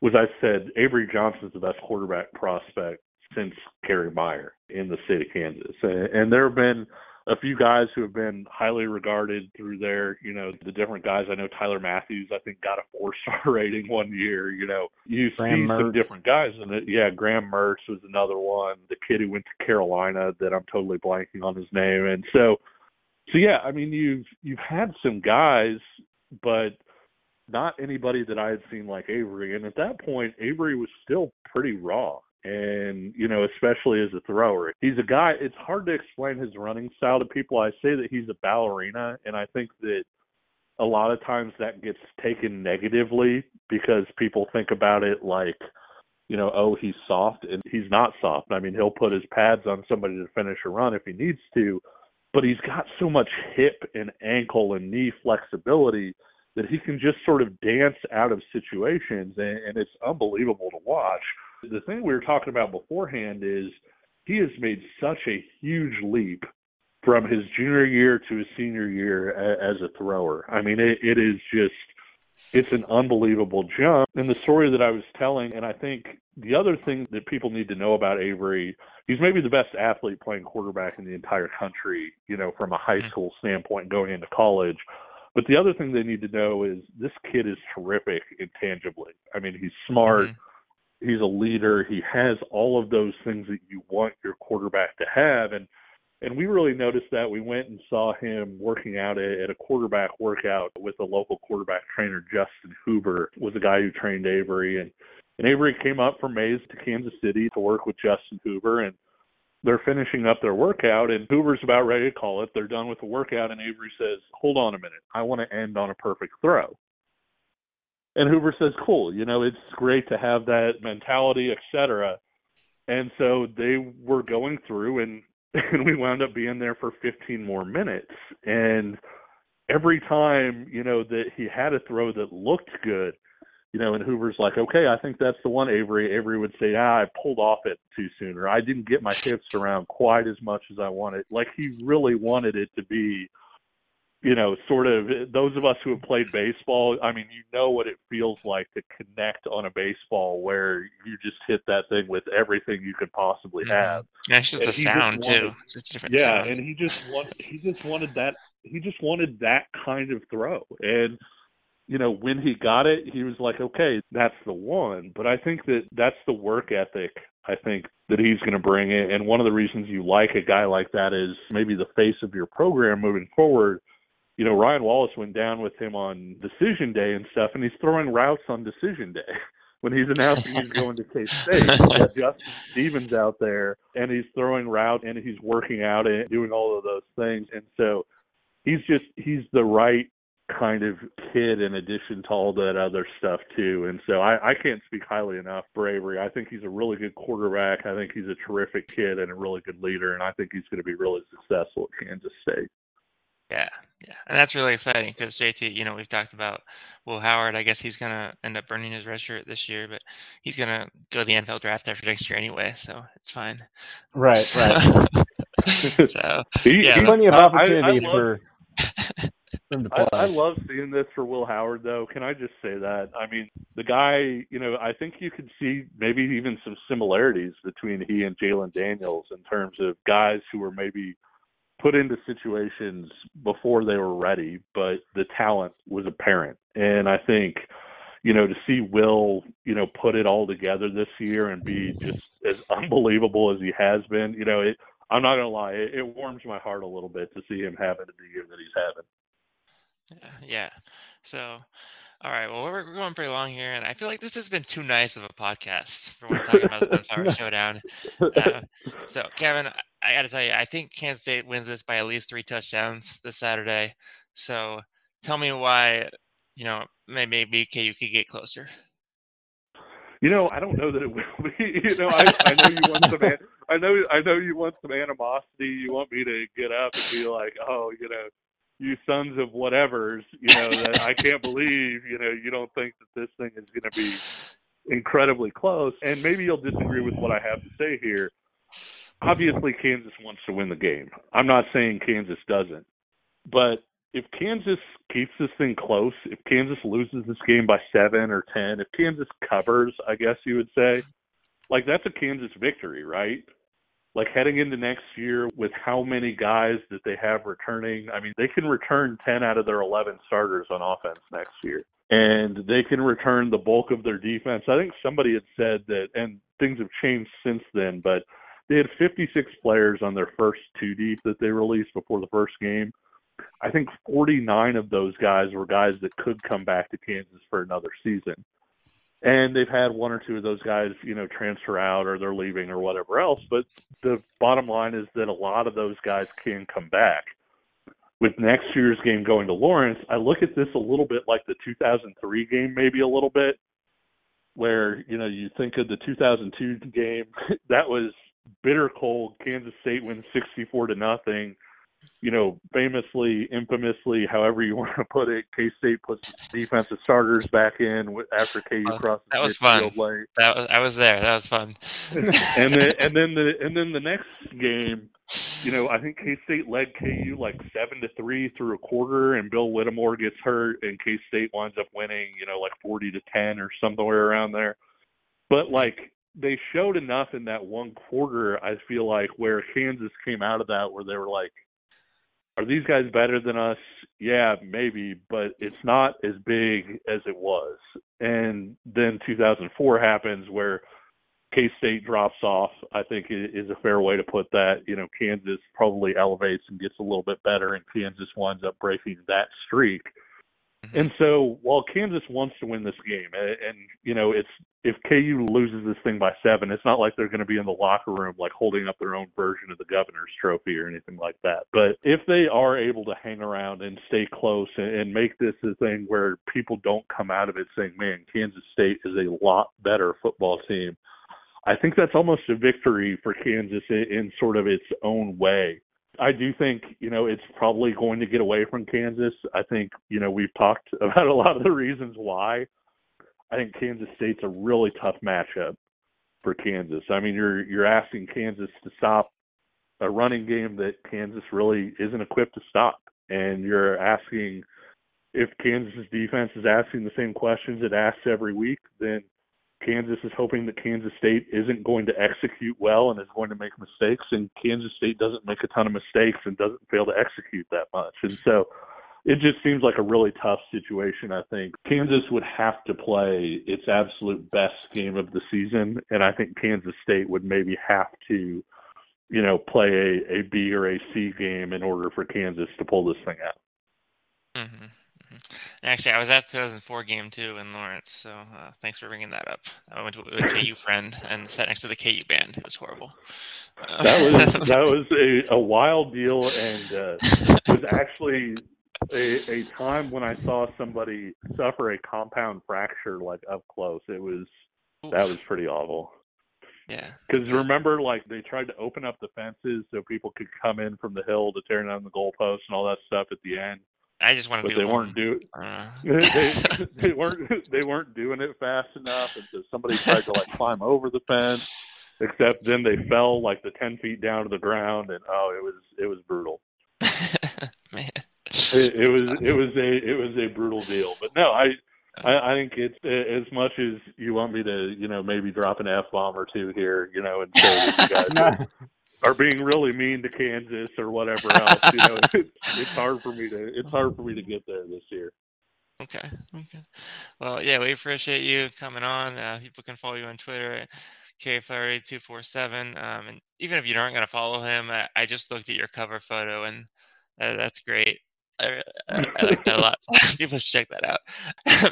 was I said Avery Johnson's the best quarterback prospect since Kerry Meier in the state of Kansas. And, and there have been a few guys who have been highly regarded through there. You know, the different guys. I know Tyler Matthews, I think, got a four star rating one year. You know, you Graham see Mertz. some different guys. And yeah, Graham Mertz was another one. The kid who went to Carolina that I'm totally blanking on his name. And so, so yeah, I mean, you've you've had some guys, but not anybody that I had seen like Avery. And at that point, Avery was still pretty raw and you know especially as a thrower. He's a guy it's hard to explain his running style to people. I say that he's a ballerina and i think that a lot of times that gets taken negatively because people think about it like you know oh he's soft and he's not soft. I mean he'll put his pads on somebody to finish a run if he needs to but he's got so much hip and ankle and knee flexibility that he can just sort of dance out of situations and, and it's unbelievable to watch the thing we were talking about beforehand is he has made such a huge leap from his junior year to his senior year as a thrower. I mean, it, it is just it's an unbelievable jump. And the story that I was telling, and I think the other thing that people need to know about Avery, he's maybe the best athlete playing quarterback in the entire country, you know, from a high mm. school standpoint going into college. But the other thing they need to know is this kid is terrific intangibly. I mean, he's smart. Mm-hmm he's a leader. He has all of those things that you want your quarterback to have. And and we really noticed that. We went and saw him working out at a quarterback workout with a local quarterback trainer, Justin Hoover, was a guy who trained Avery. And, and Avery came up from Maize to Kansas City to work with Justin Hoover. And they're finishing up their workout, and Hoover's about ready to call it. They're done with the workout, and Avery says, Hold on a minute. I want to end on a perfect throw. And Hoover says, "Cool, you know, it's great to have that mentality, etc." And so they were going through, and and we wound up being there for 15 more minutes. And every time, you know, that he had a throw that looked good, you know, and Hoover's like, okay, I think that's the one. Avery, Avery would say, ah, I pulled off it too soon, or I didn't get my hips around quite as much as I wanted. Like he really wanted it to be you know, sort of those of us who have played baseball, I mean, you know what it feels like to connect on a baseball where you just hit that thing with everything you could possibly mm-hmm. have. Yeah, it's just and the sound just wanted, too. It's different yeah, sound. and he just wanted he just wanted that he just wanted that kind of throw. And you know, when he got it, he was like, okay, that's the one. But I think that that's the work ethic I think that he's going to bring it. And one of the reasons you like a guy like that is maybe the face of your program moving forward you know, Ryan Wallace went down with him on decision day and stuff, and he's throwing routes on decision day. when he's announcing he's going to K State, Justin Stevens out there, and he's throwing route and he's working out and doing all of those things. And so he's just he's the right kind of kid in addition to all that other stuff too. And so I, I can't speak highly enough for Avery. I think he's a really good quarterback. I think he's a terrific kid and a really good leader, and I think he's going to be really successful at Kansas State. Yeah, yeah, and that's really exciting because JT, you know, we've talked about Will Howard. I guess he's gonna end up burning his red shirt this year, but he's gonna go to the NFL draft after next year anyway, so it's fine. Right, right. so he, yeah, plenty of opportunity I, I for him to play. I, I love seeing this for Will Howard, though. Can I just say that? I mean, the guy, you know, I think you could see maybe even some similarities between he and Jalon Daniels in terms of guys who were maybe put into situations before they were ready, but the talent was apparent. And I think, you know, to see Will, you know, put it all together this year and be just as unbelievable as he has been, you know, it, I'm not gonna lie, it, it warms my heart a little bit to see him having the year that he's having. Yeah. So All right. Well, we're going pretty long here, and I feel like this has been too nice of a podcast for when we're talking about the Sunflower Showdown. Uh, so, Kevin, I got to tell you, I think Kansas State wins this by at least three touchdowns this Saturday. So, tell me why, you know, maybe KU could get closer. You know, I don't know that it will be. You know, I, I know you want some. I know, I know you want some animosity. You want me to get up and be like, oh, you know, you sons of whatevers, you know, that I can't believe, you know, you don't think that this thing is going to be incredibly close. And maybe you'll disagree with what I have to say here. Obviously, Kansas wants to win the game. I'm not saying Kansas doesn't. But if Kansas keeps this thing close, if Kansas loses this game by seven or 10, if Kansas covers, I guess you would say, like that's a Kansas victory, right? Like heading into next year with how many guys that they have returning. I mean, they can return 10 out of their 11 starters on offense next year. And they can return the bulk of their defense. I think somebody had said that, and things have changed since then, but they had 56 players on their first two deep that they released before the first game. I think 49 of those guys were guys that could come back to Kansas for another season and they've had one or two of those guys, you know, transfer out or they're leaving or whatever else. But the bottom line is that a lot of those guys can come back. With next year's game going to Lawrence, I look at this a little bit like the 2003 game, maybe a little bit, where you know you think of the 2002 game that was bitter cold. Kansas State wins 64 to nothing you know, famously, infamously, however you want to put it, K State puts defensive starters back in after KU oh, crosses that was fun. Lane. That was I was there. That was fun. and then and then the and then the next game, you know, I think K State led KU like seven to three through a quarter, and Bill Whittemore gets hurt, and K State winds up winning, you know, like forty to ten or somewhere around there. But like they showed enough in that one quarter, I feel like, where Kansas came out of that where they were like are these guys better than us? Yeah, maybe, but it's not as big as it was. And then 2004 happens where K State drops off. I think is a fair way to put that. You know, Kansas probably elevates and gets a little bit better, and Kansas winds up breaking that streak. Mm-hmm. And so while Kansas wants to win this game, and, and you know, it's if KU loses this thing by seven, it's not like they're going to be in the locker room like holding up their own version of the governor's trophy or anything like that. But if they are able to hang around and stay close and, and make this a thing where people don't come out of it saying, "Man, Kansas State is a lot better football team," I think that's almost a victory for Kansas in, in sort of its own way. I do think, you know, it's probably going to get away from Kansas. I think, you know, we've talked about a lot of the reasons why. I think Kansas State's a really tough matchup for Kansas. I mean, you're you're asking Kansas to stop a running game that Kansas really isn't equipped to stop. And you're asking if Kansas's defense is asking the same questions it asks every week, then Kansas is hoping that Kansas State isn't going to execute well and is going to make mistakes, and Kansas State doesn't make a ton of mistakes and doesn't fail to execute that much. And so it just seems like a really tough situation, I think. Kansas would have to play its absolute best game of the season, and I think Kansas State would maybe have to, you know, play a, a B or a C game in order for Kansas to pull this thing out. Mm-hmm. Actually, I was at the 2004 game too in Lawrence, so uh, thanks for bringing that up. I went to a KU friend and sat next to the KU band. It was horrible. Uh, that was that was a, a wild deal, and uh, was actually a, a time when I saw somebody suffer a compound fracture like up close. It was Oof. that was pretty awful. Yeah. Because remember, like they tried to open up the fences so people could come in from the hill to tear down the goalposts and all that stuff at the end. I just want to. But they weren't doing. Uh. they, they weren't. They weren't doing it fast enough, and so somebody tried to like climb over the fence. Except then they fell like the ten feet down to the ground, and oh, it was it was brutal. Man, it, it was it was a it was a brutal deal. But no, I I, I think it's as much as you want me to, you know, maybe drop an f bomb or two here, you know, and say that you guys are being really mean to Kansas or whatever else. You know, it's, it's hard for me to it's hard for me to get there this year. Okay. Okay. Well, yeah, we appreciate you coming on. Uh, people can follow you on Twitter, kflattery247. Um, and even if you aren't going to follow him, I, I, just looked at your cover photo and uh, that's great. I, I, like that a lot. People should check that out.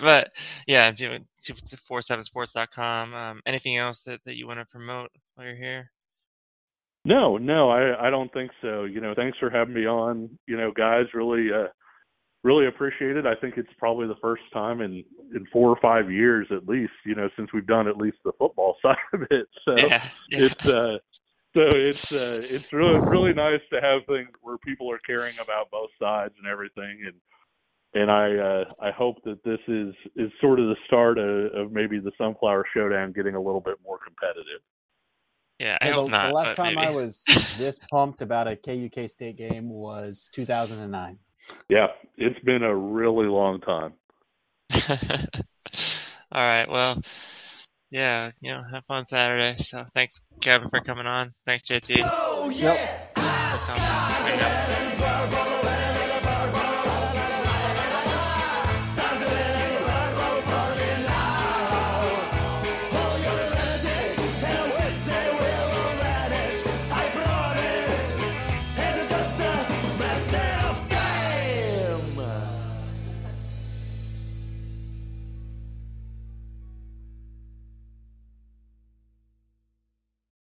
but yeah, 247sports.com. Um, anything else that, that you want to promote while you're here? No, no, I, I don't think so. You know, thanks for having me on. You know, guys, really, uh, really appreciate it. I think it's probably the first time in in four or five years at least. You know, since we've done at least the football side of it. So yeah, yeah. it's uh, so it's uh, it's really really nice to have things where people are caring about both sides and everything and and I uh, I hope that this is is sort of the start of, of maybe the sunflower showdown getting a little bit more competitive. Yeah, I Yeah, hope the, not. the last time maybe. I was this pumped about a KUK State game was 2009. Yeah, it's been a really long time. All right. Well, yeah, you know, have fun Saturday. So thanks, Kevin, for coming on. Thanks, JT. Yep. Sounds good.